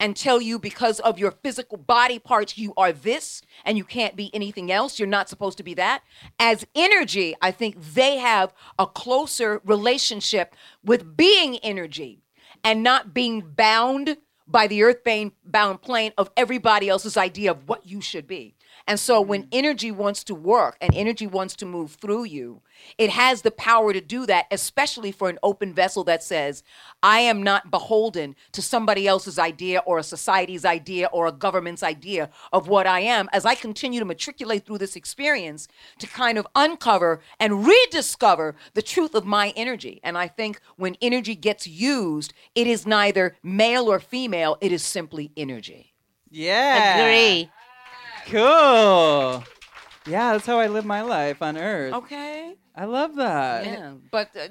and tell you because of your physical body parts you are this and you can't be anything else. You're not supposed to be that. As energy i think they have a closer relationship with being energy and not being bound by the earth bound plane of everybody else's idea of what you should be and so when mm-hmm. energy wants to work and energy wants to move through you, it has the power to do that, especially for an open vessel that says, I am not beholden to somebody else's idea or a society's idea or a government's idea of what I am. As I continue to matriculate through this experience to kind of uncover and rediscover the truth of my energy. And I think when energy gets used, it is neither male or female, it is simply energy.
Yeah.
Agree.
Cool. Yeah, that's how I live my life on Earth.
Okay.
I love that.
Yeah, but uh,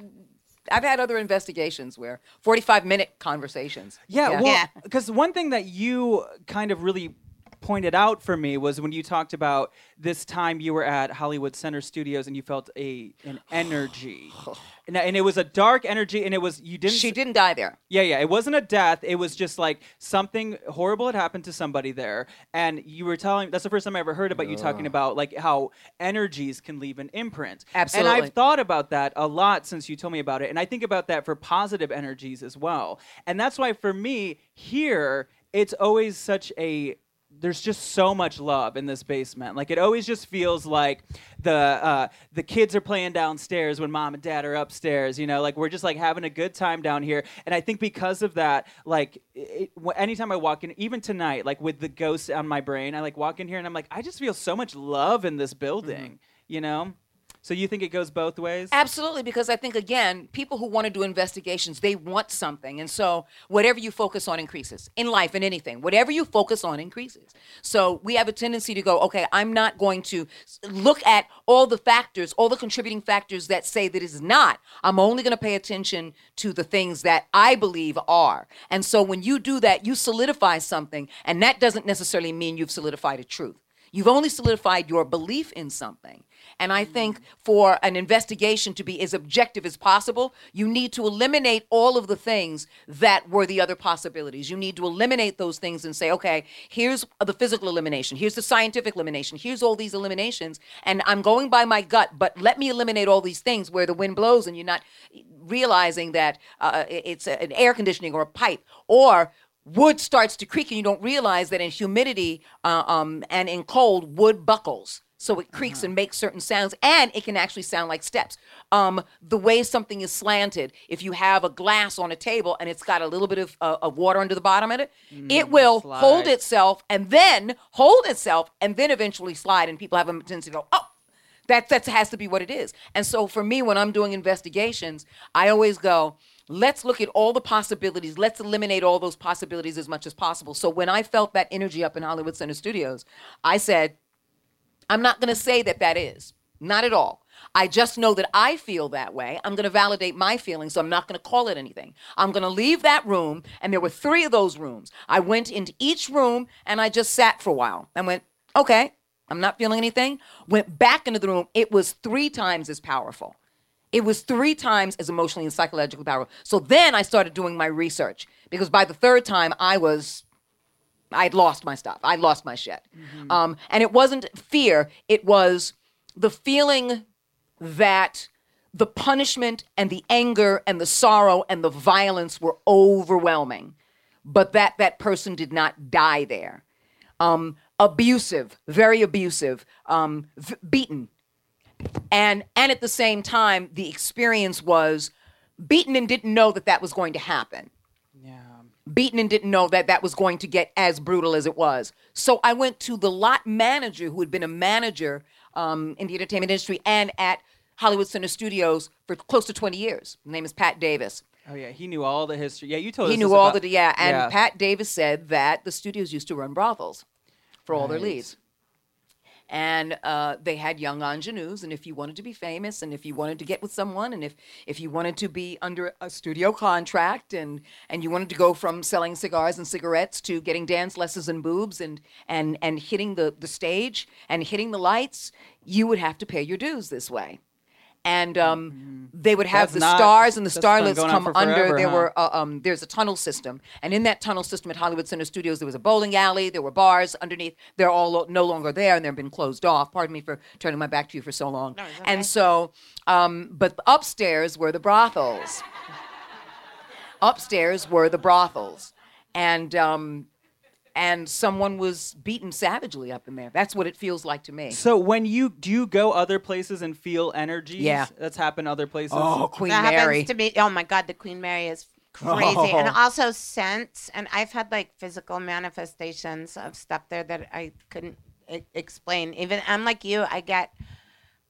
I've had other investigations where 45 minute conversations.
Yeah,
Yeah.
well,
Yeah.
because one thing that you kind of really pointed out for me was when you talked about this time you were at Hollywood Center Studios and you felt a an *sighs* energy, *sighs* and, and it was a dark energy, and it was you didn't.
She didn't die there.
Yeah, yeah. It wasn't a death. It was just like something horrible had happened to somebody there. And you were telling that's the first time I ever heard about you talking about like how energies can leave an imprint.
Absolutely.
And I've thought about that a lot since you told me about it. And I think about that for positive energies as well. And that's why for me, here, it's always such a there's just so much love in this basement. Like it always just feels like the uh, the kids are playing downstairs when mom and dad are upstairs. You know, like we're just like having a good time down here. And I think because of that, like it, anytime I walk in, even tonight, like with the ghosts on my brain, I like walk in here and I'm like, I just feel so much love in this building. You know. So you think it goes both ways?
Absolutely, because I think again, people who want to do investigations, they want something, and so whatever you focus on increases in life and anything. Whatever you focus on increases. So we have a tendency to go, okay, I'm not going to look at all the factors, all the contributing factors that say that it's not. I'm only going to pay attention to the things that I believe are. And so when you do that, you solidify something, and that doesn't necessarily mean you've solidified a truth. You've only solidified your belief in something. And I think for an investigation to be as objective as possible, you need to eliminate all of the things that were the other possibilities. You need to eliminate those things and say, okay, here's the physical elimination, here's the scientific elimination, here's all these eliminations, and I'm going by my gut, but let me eliminate all these things where the wind blows and you're not realizing that uh, it's a- an air conditioning or a pipe or wood starts to creak and you don't realize that in humidity uh, um, and in cold wood buckles so it creaks and makes certain sounds and it can actually sound like steps um, the way something is slanted if you have a glass on a table and it's got a little bit of, uh, of water under the bottom of it it will hold itself and then hold itself and then eventually slide and people have a tendency to go oh that that has to be what it is. And so for me, when I'm doing investigations, I always go, let's look at all the possibilities. Let's eliminate all those possibilities as much as possible. So when I felt that energy up in Hollywood Center Studios, I said, I'm not going to say that that is. Not at all. I just know that I feel that way. I'm going to validate my feelings, so I'm not going to call it anything. I'm going to leave that room, and there were three of those rooms. I went into each room and I just sat for a while and went, okay, I'm not feeling anything. Went back into the room. It was three times as powerful. It was three times as emotionally and psychologically powerful. So then I started doing my research because by the third time I was I'd lost my stuff. I lost my shit. Um, and it wasn't fear, it was the feeling that the punishment and the anger and the sorrow and the violence were overwhelming, but that that person did not die there. Um, abusive, very abusive, um, v- beaten, and and at the same time, the experience was beaten and didn't know that that was going to happen beaten and didn't know that that was going to get as brutal as it was. So I went to the lot manager who had been a manager um, in the entertainment industry and at Hollywood Center Studios for close to 20 years. His name is Pat Davis.
Oh yeah, he knew all the history. Yeah, you told us.
He knew all
about-
the, yeah. And
Yeah.
Pat Davis said that the studios used to run brothels for all their leads. And uh, they had young ingenues. And if you wanted to be famous, and if you wanted to get with someone, and if if you wanted to be under a studio contract, and and you wanted to go from selling cigars and cigarettes to getting dance lessons and boobs, and and and hitting the the stage and hitting the lights, you would have to pay your dues this way. And um, they would have
That's
the
not-
stars and the starlets come under.
forever,
there
huh?
were uh, um, there's a tunnel system, and in that tunnel system at Hollywood Center Studios, there was a bowling alley. There were bars underneath. They're all lo- no longer there, and they've been closed off. Pardon me for turning my back to you for so long. And so, um, but upstairs were the brothels. *laughs* upstairs were the brothels, and um, and someone was beaten savagely up in there. That's what it feels like to me.
So when you do you go other places and feel energy?
Yeah.
that's happened other places.
Oh, Queen
that
Mary.
happens to me. Oh my God, the Queen Mary is crazy, and oh. also scents. And I've had like physical manifestations of stuff there that I couldn't e- explain. Even I'm like you. I get.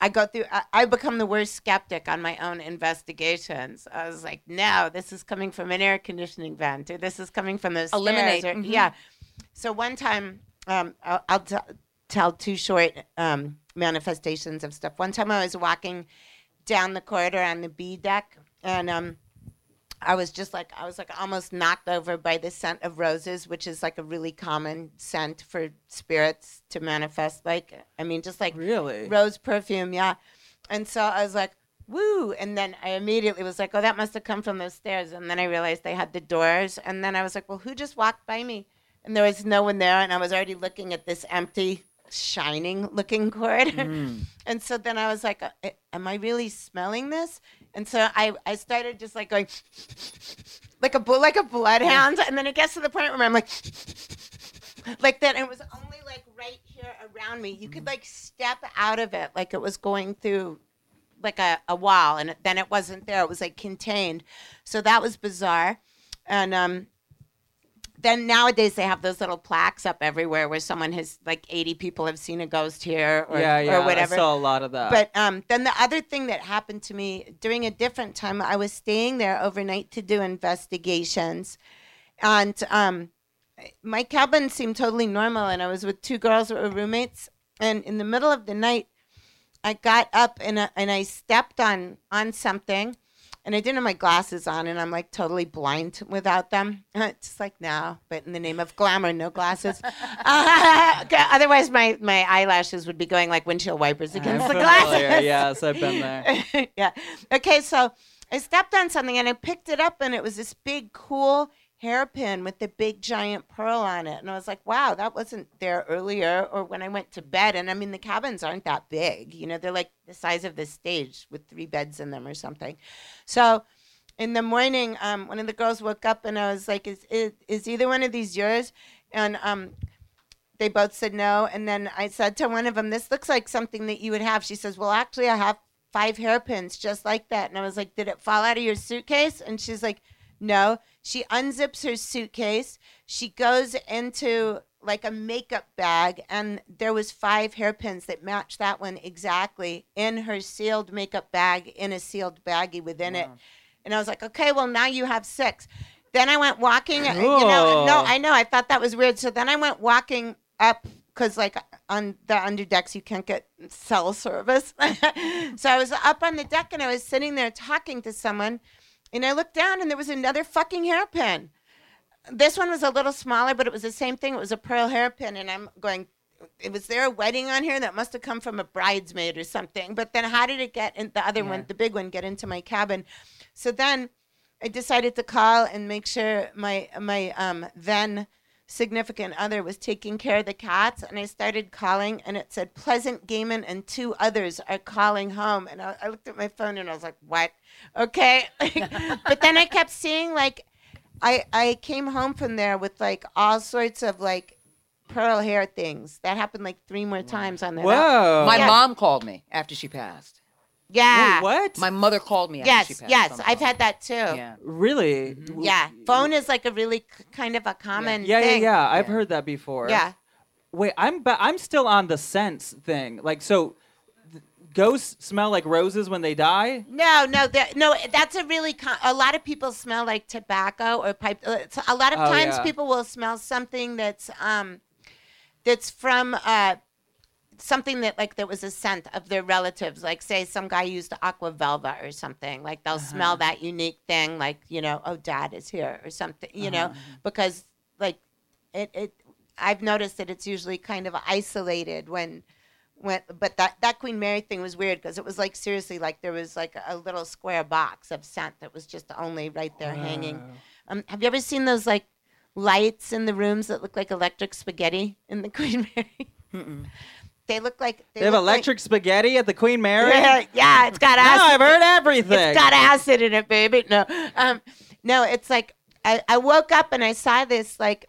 I go through. I, I become the worst skeptic on my own investigations. I was like, no, this is coming from an air conditioning vent, or this is coming from those
Eliminate.
Or,
Mhm.
Yeah. So one time, um, I'll, I'll t- tell two short um, manifestations of stuff. One time I was walking down the corridor on the B deck, and um, I was just like, I was like almost knocked over by the scent of roses, which is like a really common scent for spirits to manifest. Like, I mean, just like
Really?
rose perfume, yeah. And so I was like, woo. And then I immediately was like, oh, that must have come from those stairs. And then I realized they had the doors. And then I was like, well, who just walked by me? And there was no one there. And I was already looking at this empty, shining looking corridor. *laughs* and so then I was like, uh, am I really smelling this? And so I, I started just like going, *laughs* like a bull, like a bloodhound. And then it gets to the point where I'm like, *laughs* like that. And it was only like right here around me. You could like step out of it like it was going through like a, a wall and then it wasn't there. It was like contained. So that was bizarre. And um then nowadays they have those little plaques up everywhere where someone has like 80 people have seen a ghost here or,
yeah, yeah.
or whatever.
I saw a lot of that.
But um, then the other thing that happened to me during a different time, I was staying there overnight to do investigations, and um, my cabin seemed totally normal, and I was with two girls who were roommates. And in the middle of the night, I got up and I, and I stepped on on something, and I didn't have my glasses on, and I'm like totally blind without them. *laughs* It's just like now, but in the name of glamour, no glasses. *laughs* Uh, *laughs* otherwise, my my eyelashes would be going like windshield wipers against
I'm
the
familiar.
glasses.
Yes, I've been there.
yeah. Okay, so I stepped on something and I picked it up, and it was this big, cool hairpin with the big, giant pearl on it. And I was like, wow, that wasn't there earlier or when I went to bed. And I mean, the cabins aren't that big, you know, they're like the size of this stage with three beds in them or something. So, in the morning, um, one of the girls woke up and I was like, "Is is, is either one of these yours?" And um, they both said no. And then I said to one of them, "This looks like something that you would have." She says, "Well, actually, I have five hairpins just like that." And I was like, "Did it fall out of your suitcase?" And she's like, "No." She unzips her suitcase. She goes into like a makeup bag and there was five hairpins that matched that one exactly in her sealed makeup bag in a sealed baggie within it. And i was like okay well now you have six. Then i went walking uh, you know no i know i thought that was weird. So then i went walking up because like on the underdecks you can't get cell service. *laughs* So i was up on the deck and i was sitting there talking to someone and i looked down and there was another fucking hairpin this one was a little smaller, but it was the same thing. It was a pearl hairpin, and I'm going. It was there a wedding on here that must have come from a bridesmaid or something. But then, how did it get in the other one, the big one, get into my cabin? So then, I decided to call and make sure my my um, then significant other was taking care of the cats, and I started calling, and it said Pleasant Gehman and two others are calling home, and I, I looked at my phone and I was like, what? Okay, *laughs* but then I kept seeing like I I came home from there with like all sorts of like pearl hair things. That happened like three more times on that.
Whoa.
My
Yeah.
mom called me after she passed.
Yeah.
Wait, what?
My mother called me after she
Yes,
passed.
yes,
on
I've
phone.
had that too.
Yeah.
really?
Yeah. Phone is like a really k- kind of a common
Yeah, yeah,
thing.
yeah. I've heard that before.
Yeah.
Wait, I'm but I'm still on the sense thing. Like, so th- ghosts smell like roses when they die.
No, no, no. That's a really con- a lot of people smell like tobacco or pipe. uh, A lot of
Oh,
times
yeah.
people will smell something that's um that's from uh something that like there was a scent of their relatives. Like say some guy used aqua velva or something. Like they'll smell that unique thing. Like you know, oh, dad is here or something. You know, because like it it. I've noticed that it's usually kind of isolated when when but that that queen mary thing was weird because it was like seriously like there was like a little square box of scent that was just only right there hanging um, have you ever seen those like lights in the rooms that look like electric spaghetti in the *laughs* queen mary they look like
They have
look like-
electric spaghetti at the Queen Mary.
yeah, yeah it's got
Now
acid
I've heard everything.
it's got acid in it, baby. No, um, no, it's like I, I woke up and I saw this like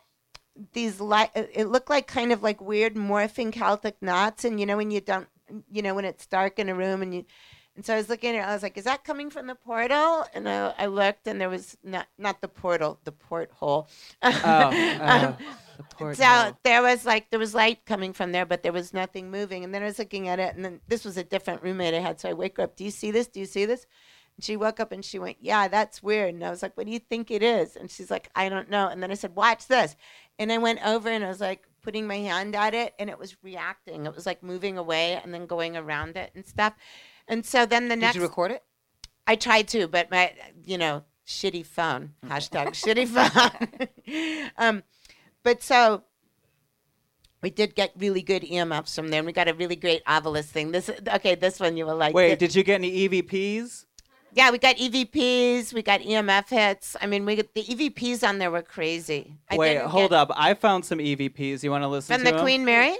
these light. It looked like kind of like weird morphing Celtic knots, and you know when you don't, you know when it's dark in a room and you. And so I was looking at it. I was like, "Is that coming from the portal?" And I, I looked, and there was not not the portal, the porthole. *laughs*
Oh, oh, the poor
So
girl.
there was like there was light coming from there, but there was nothing moving. And then I was looking at it, and then this was a different roommate I had. So I wake her up. Do you see this? Do you see this? And she woke up and she went, "Yeah, that's weird." And I was like, "What do you think it is?" And she's like, "I don't know." And then I said, "Watch this." And I went over and I was like putting my hand at it, and it was reacting. It was like moving away and then going around it and stuff. And so then the
Did
next Did
you record it?
I tried to, but my, you know, shitty phone. Hashtag shitty *laughs* phone. um, but so we did get really good EMFs from there. and We got a really great Ovilus thing. This okay, this one you will like.
Wait,
it.
did you get any EVPs?
yeah, we got EVPs, we got EMF hits. I mean, we the EVPs on there were crazy. I
Wait, hold
get-
up. I found some EVPs. You want to listen
From
to
the? Queen Mary.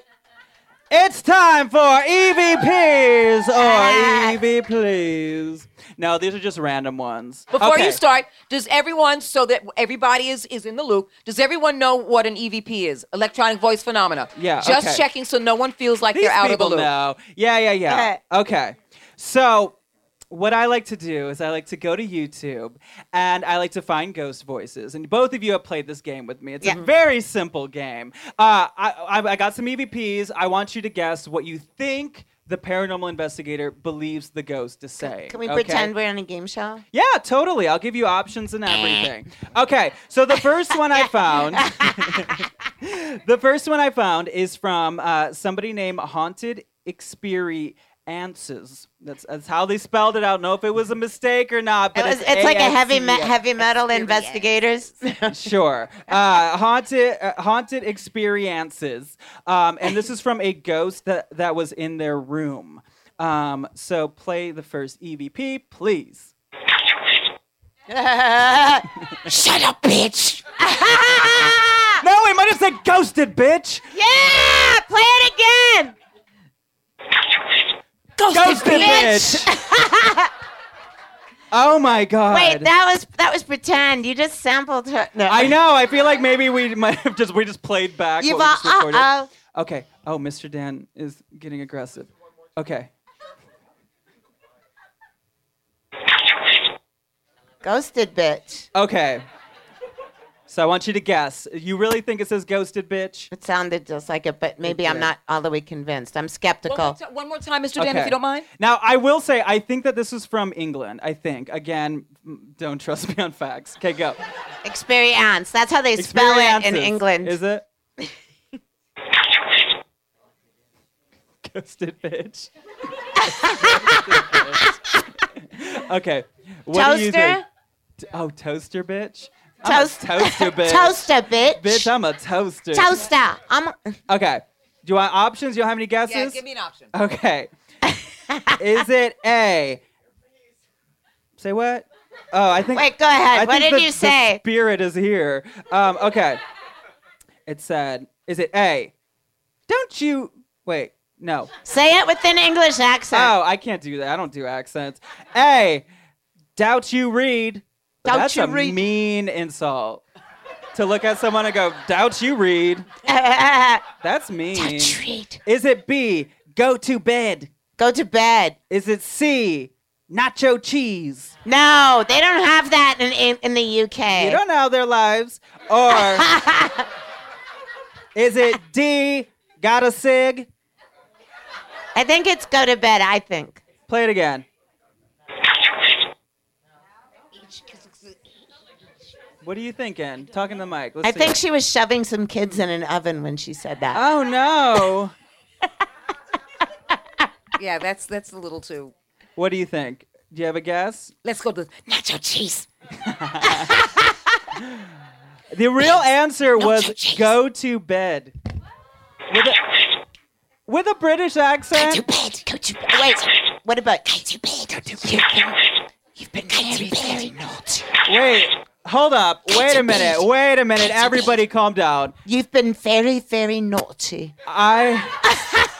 It's time for EVPs or
Ah.
EV please. No, these are just random ones.
Before
Okay.
you start, does everyone, so that everybody is, is in the loop, does everyone know what an EVP is? Electronic voice phenomena.
Yeah,
Just
okay.
checking so no one feels like
These
they're out of the loop.
know. Yeah, yeah, yeah. okay. So, what I like to do is I like to go to YouTube and I like to find ghost voices. And both of you have played this game with me. It's
Yeah.
a very simple game. Uh, I, I, I got some EVPs. I want you to guess what you think the paranormal investigator believes the ghost to say.
Can we
okay?
pretend we're on a game show?
Yeah, totally. I'll give you options and everything. Okay, so the first one I *laughs* found, *laughs* *laughs* the first one I found is from uh, somebody named Haunted Experiences. That's, that's how they spelled it. I don't know if it was a mistake or not,
It was,
it's,
it's like a heavy me- heavy metal investigators. *laughs*
Sure. Uh, haunted, uh, haunted experiences, um, and this is from a ghost that that was in their room. Um, so play the first EVP, please. *laughs*
Shut up, bitch. *laughs*
No, we might have said ghosted, bitch.
Yeah, play it again.
Ghosted, bitch. *laughs* oh my god.
Wait, that was that was pretend. You just sampled her. No.
I know. I feel like maybe we might have just we just played back.
You've
what we
all,
just recorded.
uh oh.
Okay. Oh, Mr. Dan is getting aggressive. Okay.
Ghosted bitch.
Okay. So I want you to guess. You really think it says ghosted bitch?
It sounded just like it, but maybe I'm not all the way convinced. I'm
One
skeptical.
more, ti- one more time, Mr. Dan, if you don't mind.
Now, I will say, I think that this is from England. I think. Again, m- don't trust me on facts. Okay, go.
Experience. That's how they spell it in
Experiences.
England.
Is it? *laughs* Ghosted bitch. *laughs* *laughs* okay. What do you think? T- Oh, toaster bitch? I'm a
Toast-
toaster *laughs* bitch.
Toaster, bitch.
Bitch, I'm a toaster.
Toaster. I'm.
Okay. Do you want options? You don't have any guesses?
Yeah, give me an option.
Okay. *laughs* Is it A? Say what? Oh, I think.
Wait, go ahead.
I
What did
the-
you say?
The spirit is here. Um, okay. It said, "Is it A? Don't you wait? No.
Say it with an English accent.
Oh, I can't do that. I don't do accents. A. Doubt you read.
Doubt
That's
you
a
read.
mean insult. To look at someone and go, doubt you read. *laughs* That's mean.
treat.
Is it B? Go to bed.
Go to bed.
Is it C? Nacho cheese.
No, they don't have that in in, in the UK.
You don't know their lives. Or *laughs* is it D? Got a sig?
I think it's go to bed. I think.
Play it again. What are you thinking? Talking to the mic. Let's
I
see
think she was shoving some kids in an oven when she said that.
Oh no. *laughs*
yeah, that's that's a little too.
What do you think? Do you have a guess?
Let's go to nacho cheese. *laughs*
The real answer was go to bed. With a, with a British accent.
bed. Go to bed. Wait. What about go to bed? Go to bed. You've been, you've been very, very naughty.
Wait, hold up. Wait a minute. Wait a minute. Everybody calm down.
You've been very, very naughty.
I *laughs*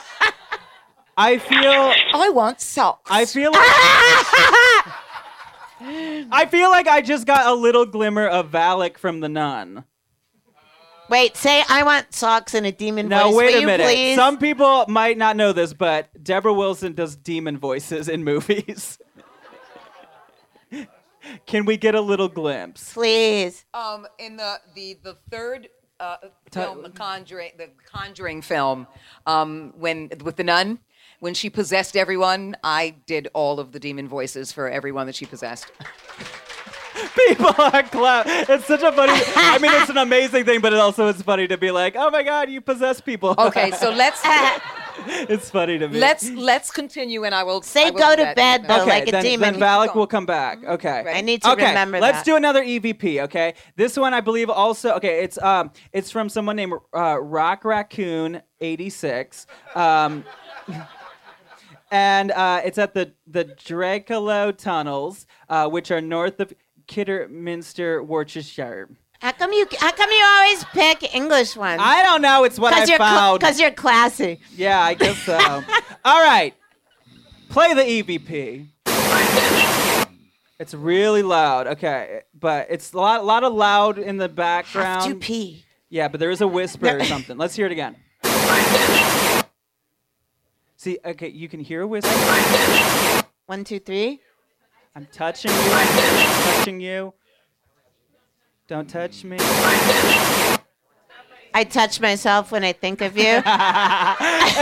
I feel
I want socks.
I feel like *laughs* I feel like I just got a little glimmer of Valak from the Nun.
Wait, say I want socks and a demon
Now
voice.
wait
Will
a minute.
please?
Some people might not know this, but Debra Wilson does demon voices in movies. *laughs* Can we get a little glimpse?
Please.
Um, in the the the third uh, film, the Conjuring, the Conjuring film, um, when with the nun, when she possessed everyone, I did all of the demon voices for everyone that she possessed. *laughs*
People are clap. It's such a funny. I mean, it's an amazing thing, but it also is funny to be like, "Oh my God, you possess people."
Okay, so *laughs* let's *laughs*
it's funny to me.
let's let's continue, and I will
Say
I will
go to bed, though,
okay,
like a
then,
demon.
Then Valak will come back. Okay.
I need to
okay,
remember
let's
that.
do another EVP. Okay, this one I believe also. Okay, it's um, it's from someone named uh, Rock Raccoon eighty six. Um, *laughs* and uh, it's at the the Drakelow tunnels, uh, which are north of Kidderminster, Worcestershire.
How come you? How come you always pick English ones?
I don't know. It's what I
you're
found.
because you're classy.
Yeah, I guess so. *laughs* All right. Play the EVP. It's really loud. Okay, but it's a lot, a lot of loud in the
Have to
background.
pee.
Yeah, but there is a whisper or *laughs* something. Let's hear it again. See, okay, you can hear a whisper.
One, two, three.
I'm touching you. I'm touching you. Don't touch me.
I touch myself when I think of you. *laughs*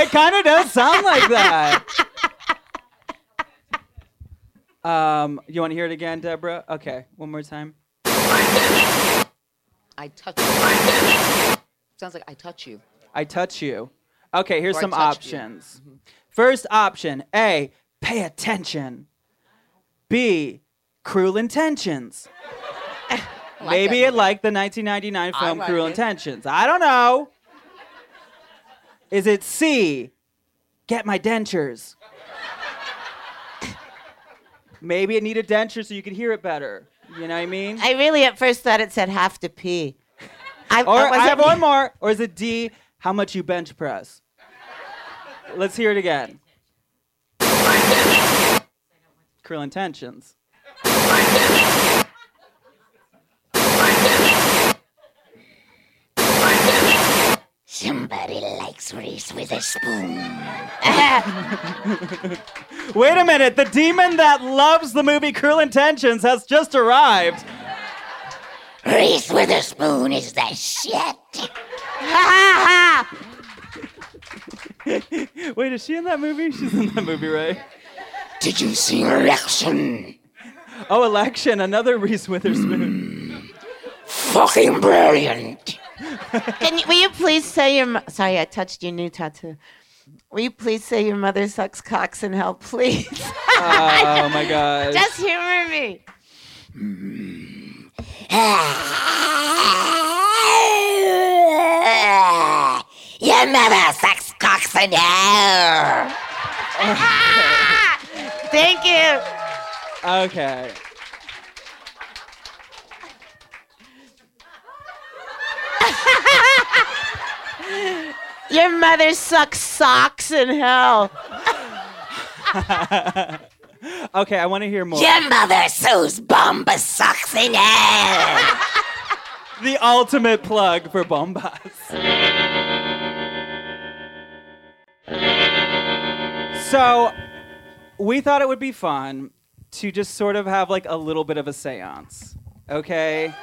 It kind of does sound like that. Um, you want to hear it again, Debra? Okay, one more time.
I touch. You. Sounds like I touch you.
I touch you. Okay, here's
Or
some
touch you.
options. First option A, pay attention. B, cruel intentions. *laughs* *laughs* Maybe it like the 1999
I
film
like
Cruel
it.
Intentions. I don't know. Is it C, get my dentures? Maybe it needed dentures so you could hear it better. You know what I mean?
I really at first thought it said have to pee. I,
Or
was
I have one more. Or is it D, how much you bench press? Let's hear it again. Cruel intentions.
Somebody likes Reese Witherspoon. *laughs*
Wait a minute. The demon that loves the movie Cruel Intentions has just arrived.
Reese Witherspoon is the shit. *laughs*
Wait, is she in that movie? She's in that movie, right?
Did you see election?
Oh, Election, another Reese Witherspoon. Hmm.
Fucking brilliant. Can you, will you please say your? mo- Sorry, I touched your new tattoo. Will you please say your mother sucks cocks in hell, please? *laughs*
Oh my god.
Just humor me. Your mother sucks cocks in hell. *laughs* Thank you.
Okay.
Your mother sucks socks in hell. *laughs*
Okay, I want to hear more.
Your mother sews bomba socks in hell. *laughs*
The ultimate plug for Bombas. So, we thought it would be fun to just sort of have like a little bit of a seance. Okay?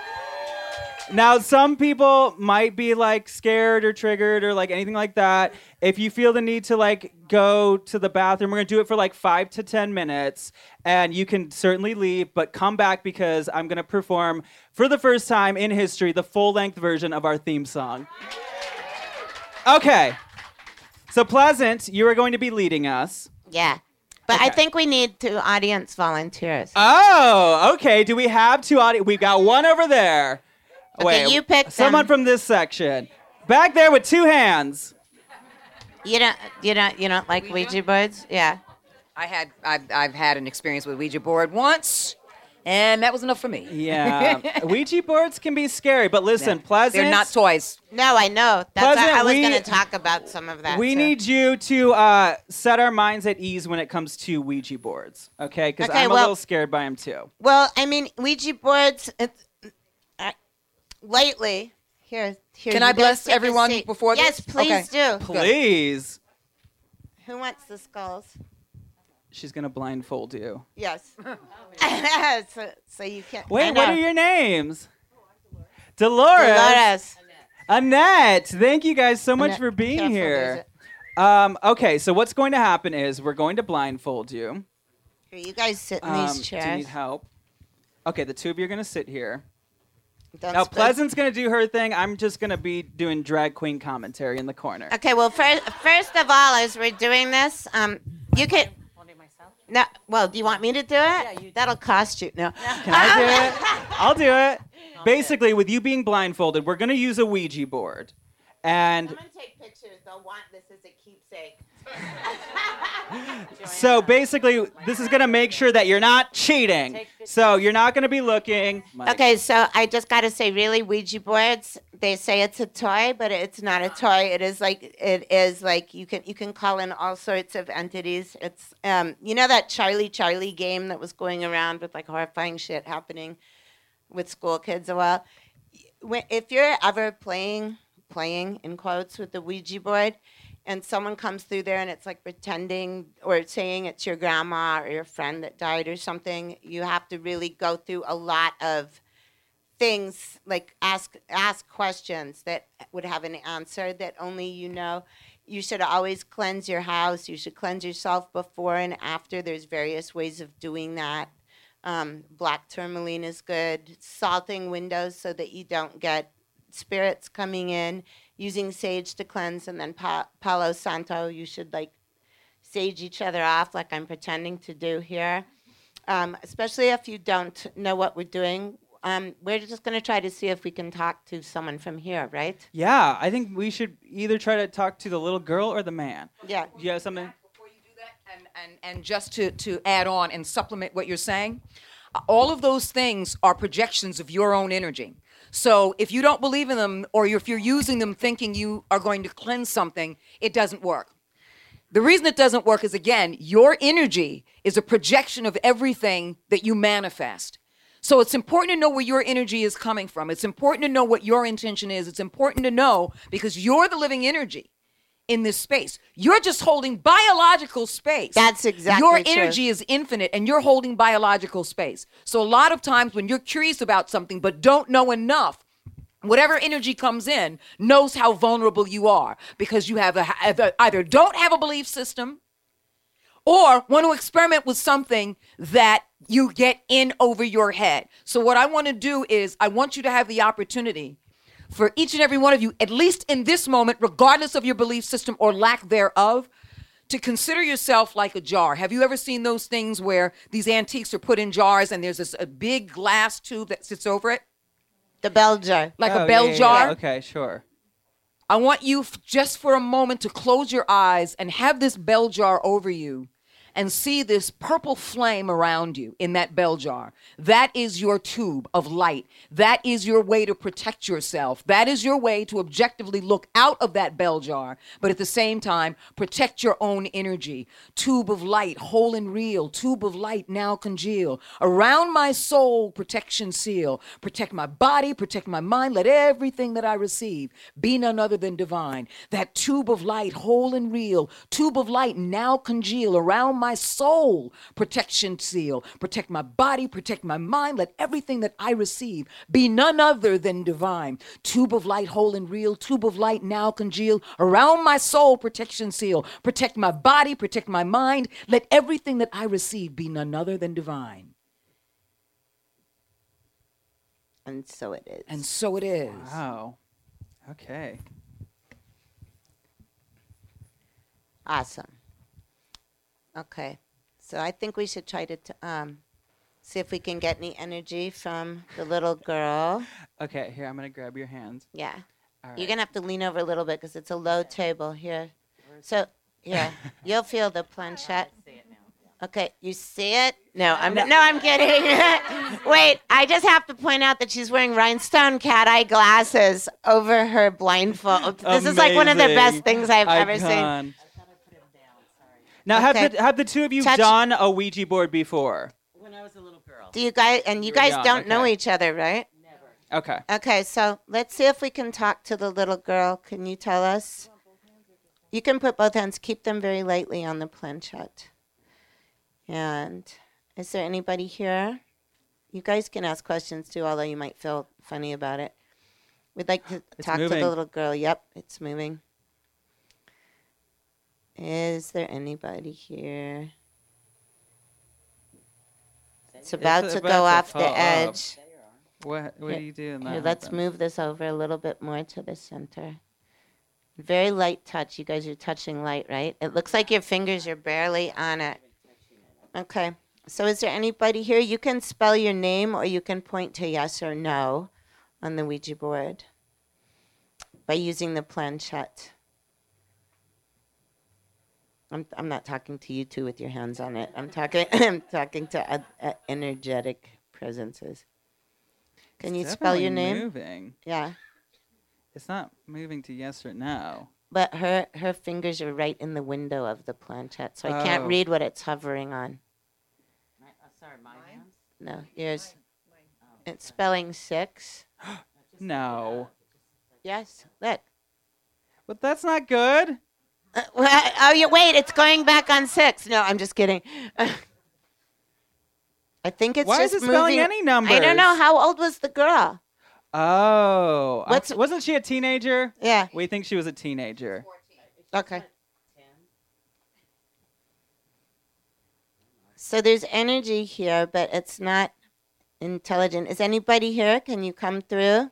Now, some people might be like scared or triggered or like anything like that. If you feel the need to like go to the bathroom, we're gonna do it for like five to 10 minutes and you can certainly leave, but come back because I'm gonna perform for the first time in history the full length version of our theme song. Okay. So, Pleasant, you are going to be leading us.
Yeah. But I think we need two audience volunteers.
Oh, okay. Do we have two audience? We've got one over there.
Okay, you pick
someone
them.
from this section. Back there with two hands.
You don't you don't you don't like Ouija boards? Yeah.
I had I've, I've had an experience with Ouija board once, and that was enough for me.
Yeah. *laughs* Ouija boards can be scary, but listen, Pleasant.
They're not toys.
No, I know. That's
Pleasant,
I was going to talk about some of that.
We
too.
need you to uh, set our minds at ease when it comes to Ouija boards, okay? Because
Okay,
I'm a little scared by them too.
Well, I mean, Ouija boards. It's, lately, here, here.
Can I bless everyone
seat.
before
Yes,
this?
please do.
Please.
Who wants the skulls?
She's gonna blindfold you.
Yes. *laughs* *laughs* so, so you can't.
Wait, what are your names? Dolores.
Dolores.
Annette. Annette. Thank you guys so much
Annette,
for being
careful,
here. Um, okay, so what's going to happen is we're going to blindfold you.
Here, you guys sit in
Um,
these
do you need help? Okay, the two of you are going to sit here.
Don't
Now,
split-
Pleasant's going to do her thing. I'm just going to be doing drag queen commentary in the corner.
Okay, well, first, first of all, as we're doing this, um, you can. No, well, do you want me to do it? Yeah, you That'll cost you. No.
Can I *laughs* do it? I'll do it. Basically, with you being blindfolded, we're going to use a Ouija board. And
I'm gonna take pictures. They'll want this as a keepsake.
So basically, this is going to make sure that you're not cheating. So you're not going to be looking.
Okay, so I just got to say, really, Ouija boards. They say it's a toy, but it's not a toy. It is like it is like you can you can call in all sorts of entities. It's um you know that Charlie Charlie game that was going around with like horrifying shit happening with school kids. Well, when, if you're ever playing playing in quotes with the Ouija board, and someone comes through there and it's like pretending or saying it's your grandma or your friend that died or something, you have to really go through a lot of things like ask ask questions that would have an answer that only you know. You should always cleanse your house. You should cleanse yourself before and after. There's various ways of doing that. Um, black tourmaline is good. Salting windows so that you don't get spirits coming in. Using sage to cleanse, and then pa- Palo Santo. You should like sage each other off, like I'm pretending to do here. Um, especially if you don't know what we're doing. Um, we're just going to try to see if we can talk to someone from here, right?
Yeah, I think we should either try to talk to the little girl or the man.
Yeah.
Do you have something?
Before you do that, and, and, and just to, to add on and supplement what you're saying, all of those things are projections of your own energy. So if you don't believe in them, or if you're using them thinking you are going to cleanse something, it doesn't work. The reason it doesn't work is again, your energy is a projection of everything that you manifest. So it's important to know where your energy is coming from. It's important to know what your intention is. It's important to know because you're the living energy in this space. You're just holding biological space.
That's exactly
Your
true.
energy is infinite and you're holding biological space. So a lot of times when you're curious about something but don't know enough, whatever energy comes in knows how vulnerable you are because you have a, either don't have a belief system or want to experiment with something that you get in over your head. So, what I want to do is, I want you to have the opportunity for each and every one of you, at least in this moment, regardless of your belief system or lack thereof, to consider yourself like a jar. Have you ever seen those things where these antiques are put in jars and there's this a big glass tube that sits over it,
The bell jar.
like
Oh,
a bell
yeah, yeah,
jar?
yeah. Okay, sure.
I want you f- just for a moment to close your eyes and have this bell jar over you and see this purple flame around you in that bell jar. That is your tube of light. That is your way to protect yourself. That is your way to objectively look out of that bell jar, but at the same time, protect your own energy. Tube of light, whole and real. Tube of light, now congeal. Around my soul, protection seal. Protect my body, protect my mind. Let everything that I receive be none other than divine. That tube of light, whole and real. Tube of light, now congeal. Around my soul, protection seal. Protect my body, protect my mind. Let everything that I receive be none other than divine. Tube of light, whole and real. Tube of light, now congeal. Around my soul, protection seal. Protect my body, protect my mind. Let everything that I receive be none other than divine.
And so it is.
And so it is.
Wow. Okay.
Awesome. Okay. So I think we should try to t- um, see if we can get any energy from the little girl.
Okay, here I'm gonna grab your hands.
Yeah.
All
You're gonna have to lean over a little bit because it's a low table here. So yeah, *laughs* you'll feel the planchette. Okay, you see it? No, I'm no, I'm kidding. *laughs* Wait, I just have to point out that she's wearing rhinestone cat eye glasses over her blindfold. This is like one of the best things I've ever seen.
Icon. Now, have the have the two of you
Touch-
done a Ouija board before? When I was a little girl.
Do you guys and you
were
guys
young,
don't know each other, right? Never.
Okay.
Okay, so let's see if we can talk to the little girl. Can you tell us? You can put both hands, keep them very lightly on the planchette. And is there anybody here? You guys can ask questions too, although you might feel funny about it. We'd like to
It's
talk to the little girl. Yep, it's moving. Is there anybody here? It's about to
about
go
to
off the edge.
What what
Here-
do you do?
Here, let's move this over a little bit more to the center. Very light touch. You guys are touching light, right? It looks like your fingers are barely on it. Okay. So is there anybody here? You can spell your name or you can point to yes or no on the Ouija board by using the planchette. I'm, I'm not talking to you two with your hands on it. I'm talking *laughs* I'm talking to uh, uh, energetic presences. Can you spell your name?
Moving.
Yeah.
It's not moving to yes or no.
But her her fingers are right in the window of the planchette, so I can't
Oh.
read what it's hovering on. My uh sorry, my hands? No, yours. It's spelling six. *gasps*
No.
Yes, look.
But that's not good.
Uh, well, oh, you wait. It's going back on six. No, I'm just kidding. *laughs* I think it's
Why is it spelling
moving.
any numbers?
I don't know. How old was the girl?
Oh. I-
What's-
wasn't she a teenager?
Yeah.
We think she was a teenager.
Okay. So there's energy here, but it's not intelligent. Is anybody here? Can you come through?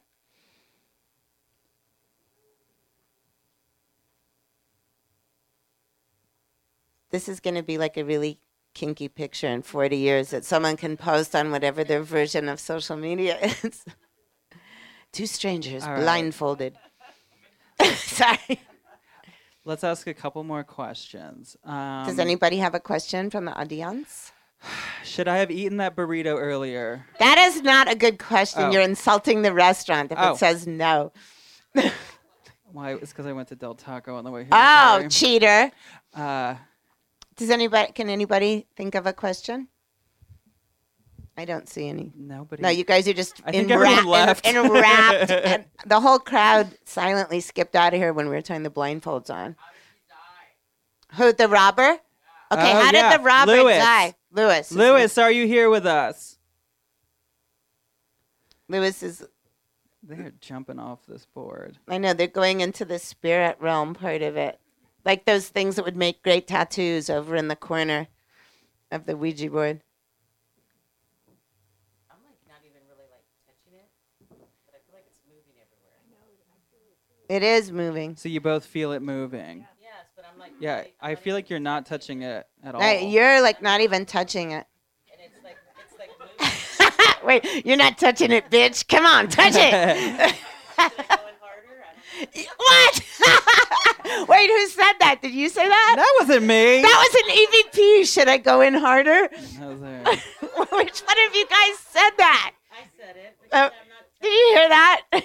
This is going to be like a really kinky picture in 40 years that someone can post on whatever their version of social media *laughs* is. Two strangers
right.
blindfolded. *laughs* Sorry.
Let's ask a couple more questions. Um,
Does anybody have a question from the audience?
Should I have eaten that burrito earlier?
That is not a good question.
Oh.
You're insulting the restaurant if
Oh.
it says no.
Why? It's because I went to Del Taco on the way here.
Oh,
sorry.
cheater.
Uh,
Does anybody can anybody think of a question? I don't see any.
nobody.
No, you guys are just
I
enwra-
everyone left.
en- enwrapped. *laughs* and the whole crowd silently skipped out of here when we were turning the blindfolds on. Who, the robber? Okay,
Oh,
how
yeah.
did the robber
Lewis.
die? Lewis. is-
Lewis, are you here with us?
Lewis is,
They're jumping off this board.
I know, they're going into the spirit realm part of it. Like those things that would make great tattoos over in the corner of the Ouija board. It is moving.
So you both feel it moving. Yes, but I'm like. Yeah, I feel like you're not touching it at all.
Right, you're like not even touching it. *laughs* Wait, you're not touching it, bitch. Come on, touch it. *laughs* *laughs* what? *laughs* Wait, who said that? Did you say that?
that wasn't me.
That was an EVP. Should I go in harder?
That was there. *laughs*
Which one of you guys said that? I said it. did you hear that? *laughs*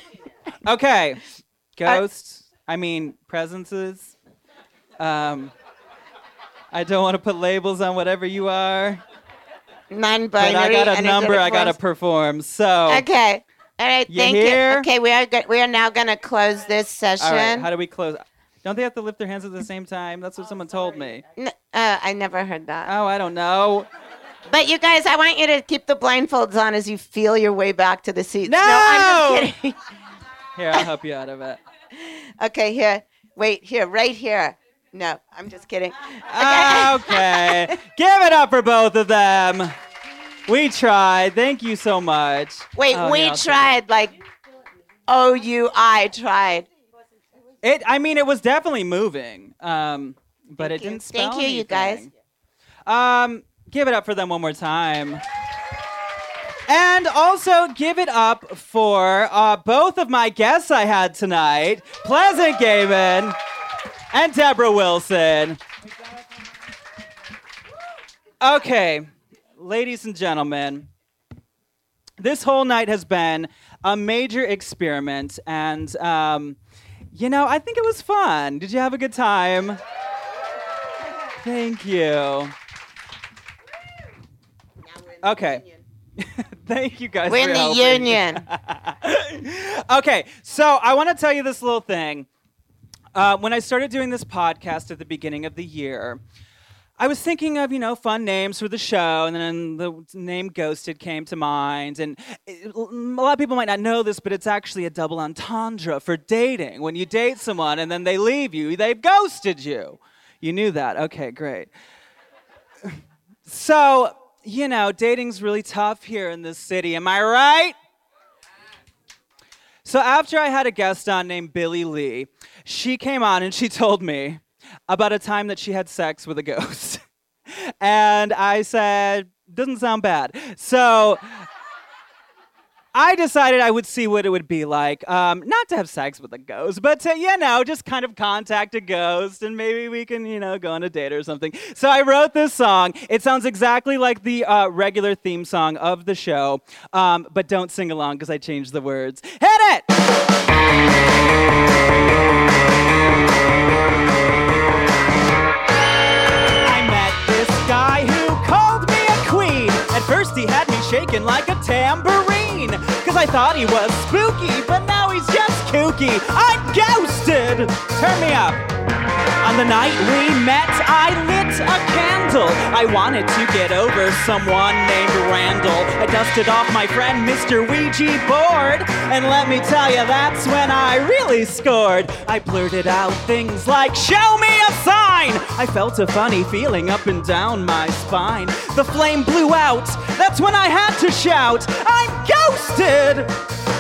Okay, ghosts. I mean presences. Um, I don't want to put labels on whatever you are,
Non-binary.
but I got a number I gotta perform. So,
Okay. All right.
You
Thank
hear?
you. Okay, we are go- we are now going to close this session.
all right, how do we close? Don't they have to lift their hands at the same time? That's what someone told me.
N- uh, I never heard that.
Oh, I don't know.
But you guys, I want you to keep the blindfolds on as you feel your way back to the seats.
No!
I'm just kidding. *laughs*
Here, I'll help you out of it.
okay, here. Wait, here, right here. No, I'm just kidding.
Okay. *laughs* okay. Give it up for both of them. We tried. Thank you so much.
Wait,
Oh,
we
yeah, I'll take
tried like O U I tried.
It. I mean, it was definitely moving. Um, but
Thank
it
you.
didn't spell
Thank you, you guys.
Um, give it up for them one more time. And also give it up for uh, both of my guests I had tonight, Pleasant Gehman and Debra Wilson. Okay, ladies and gentlemen, this whole night has been a major experiment, and um, you know, I think it was fun. Did you have a good time? Thank you. Okay. *laughs* Thank you guys.
We're in the
helping.
union. *laughs*
Okay, so I want to tell you this little thing. Uh, when I started doing this podcast at the beginning of the year, I was thinking of, you know, fun names for the show, and then the name Ghosted came to mind. And a lot of people might not know this, but it's actually a double entendre for dating. When you date someone and then they leave you, they've ghosted you. You knew that. Okay, great. So, you know, dating's really tough here in this city. Am I right? So after I had a guest on named Billy Lee, she came on and she told me about a time that she had sex with a ghost. *laughs* and I said, doesn't sound bad. So I decided I would see what it would be like, um, not to have sex with a ghost, but to, you know, just kind of contact a ghost and maybe we can, you know, go on a date or something. So I wrote this song. It sounds exactly like the uh, regular theme song of the show, um, but don't sing along because I changed the words. Hit it! He had me shaking like a tambourine. Cause I thought he was spooky, but now he's just kooky. I'm ghosted! Turn me up. On the night we met, I lit a candle. I wanted to get over someone named Randall. I dusted off my friend Mr. Ouija board. And let me tell you, that's when I really scored. I blurted out things like, Show me a sign! I felt a funny feeling up and down my spine. The flame blew out. That's when I had to shout, I'm ghosted!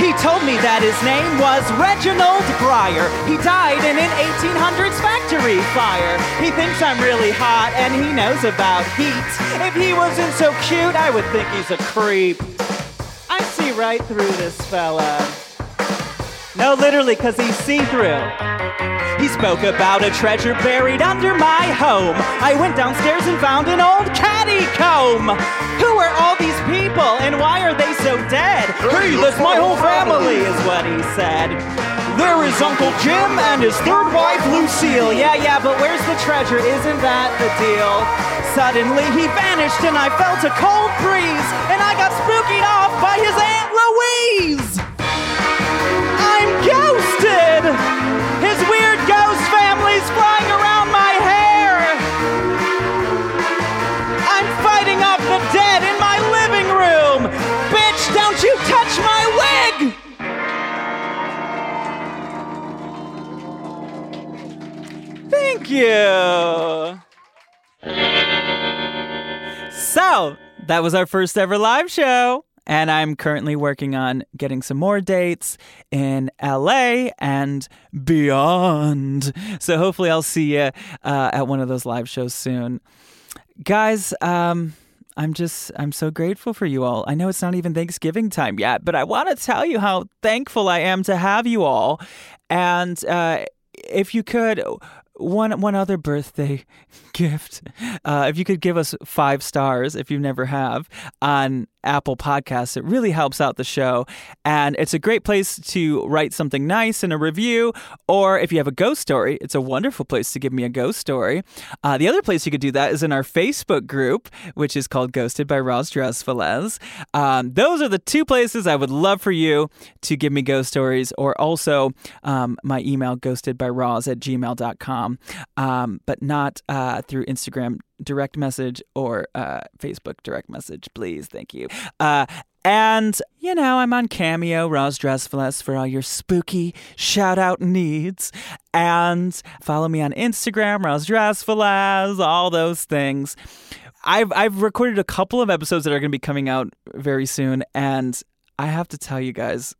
He told me that his name was Reginald Breyer. He died in an 1800s factory fire. He thinks I'm really hot and he knows about heat. If he wasn't so cute, I would think he's a creep. I see right through this fella. No, literally, because he's see through. He spoke about a treasure buried under my home. I went downstairs and found an old caddy comb. Who are all these people and why are they so dead? Hey, that's my whole family, is what he said. There is Uncle Jim and his third wife, Lucille. Yeah, yeah, but where's the treasure? Isn't that the deal? Suddenly he vanished and I felt a cold breeze and I got spooked off by his Aunt Louise. I'm ghosted! His weird ghost family's flying around my hair! I'm fighting off the dead in my living room! Bitch, don't you touch my wig! Thank you! So, that was our first ever live show. And I'm currently working on getting some more dates in LA and beyond. So hopefully I'll see you uh, at one of those live shows soon. Guys, um, I'm just, I'm so grateful for you all. I know it's not even Thanksgiving time yet, but I want to tell you how thankful I am to have you all. And uh, if you could, one one other birthday *laughs* gift. Uh, if you could give us five stars, if you never have, on Apple Podcasts, it really helps out the show. And it's a great place to write something nice in a review. Or if you have a ghost story, it's a wonderful place to give me a ghost story. Uh, the other place you could do that is in our Facebook group, which is called Ghosted by Roz Drezfalez. Um, those are the two places I would love for you to give me ghost stories, or also um, my email, ghostedbyroz at gmail.com, um, but not uh, through Instagram direct message or uh, Facebook direct message, please. Thank you. Uh, and, you know, I'm on Cameo, Roz Drezfalez, for all your spooky shout out needs. And follow me on Instagram, Roz Drezfalez, all those things. I've, I've recorded a couple of episodes that are going to be coming out very soon. And I have to tell you guys,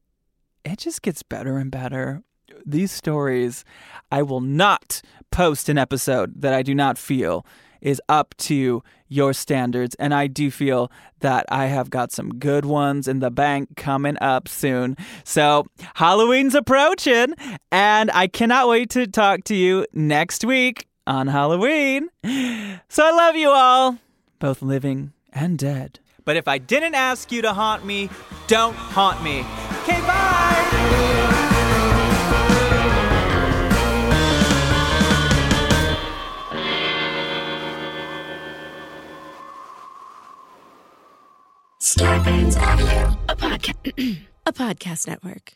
it just gets better and better. These stories, I will not post an episode that I do not feel is up to your standards. And I do feel that I have got some good ones in the bank coming up soon. So Halloween's approaching, and I cannot wait to talk to you next week on Halloween. So I love you all, both living and dead. But if I didn't ask you to haunt me, don't haunt me. Okay, bye!
Starburns Audio, a podcast, *clears throat* a podcast network.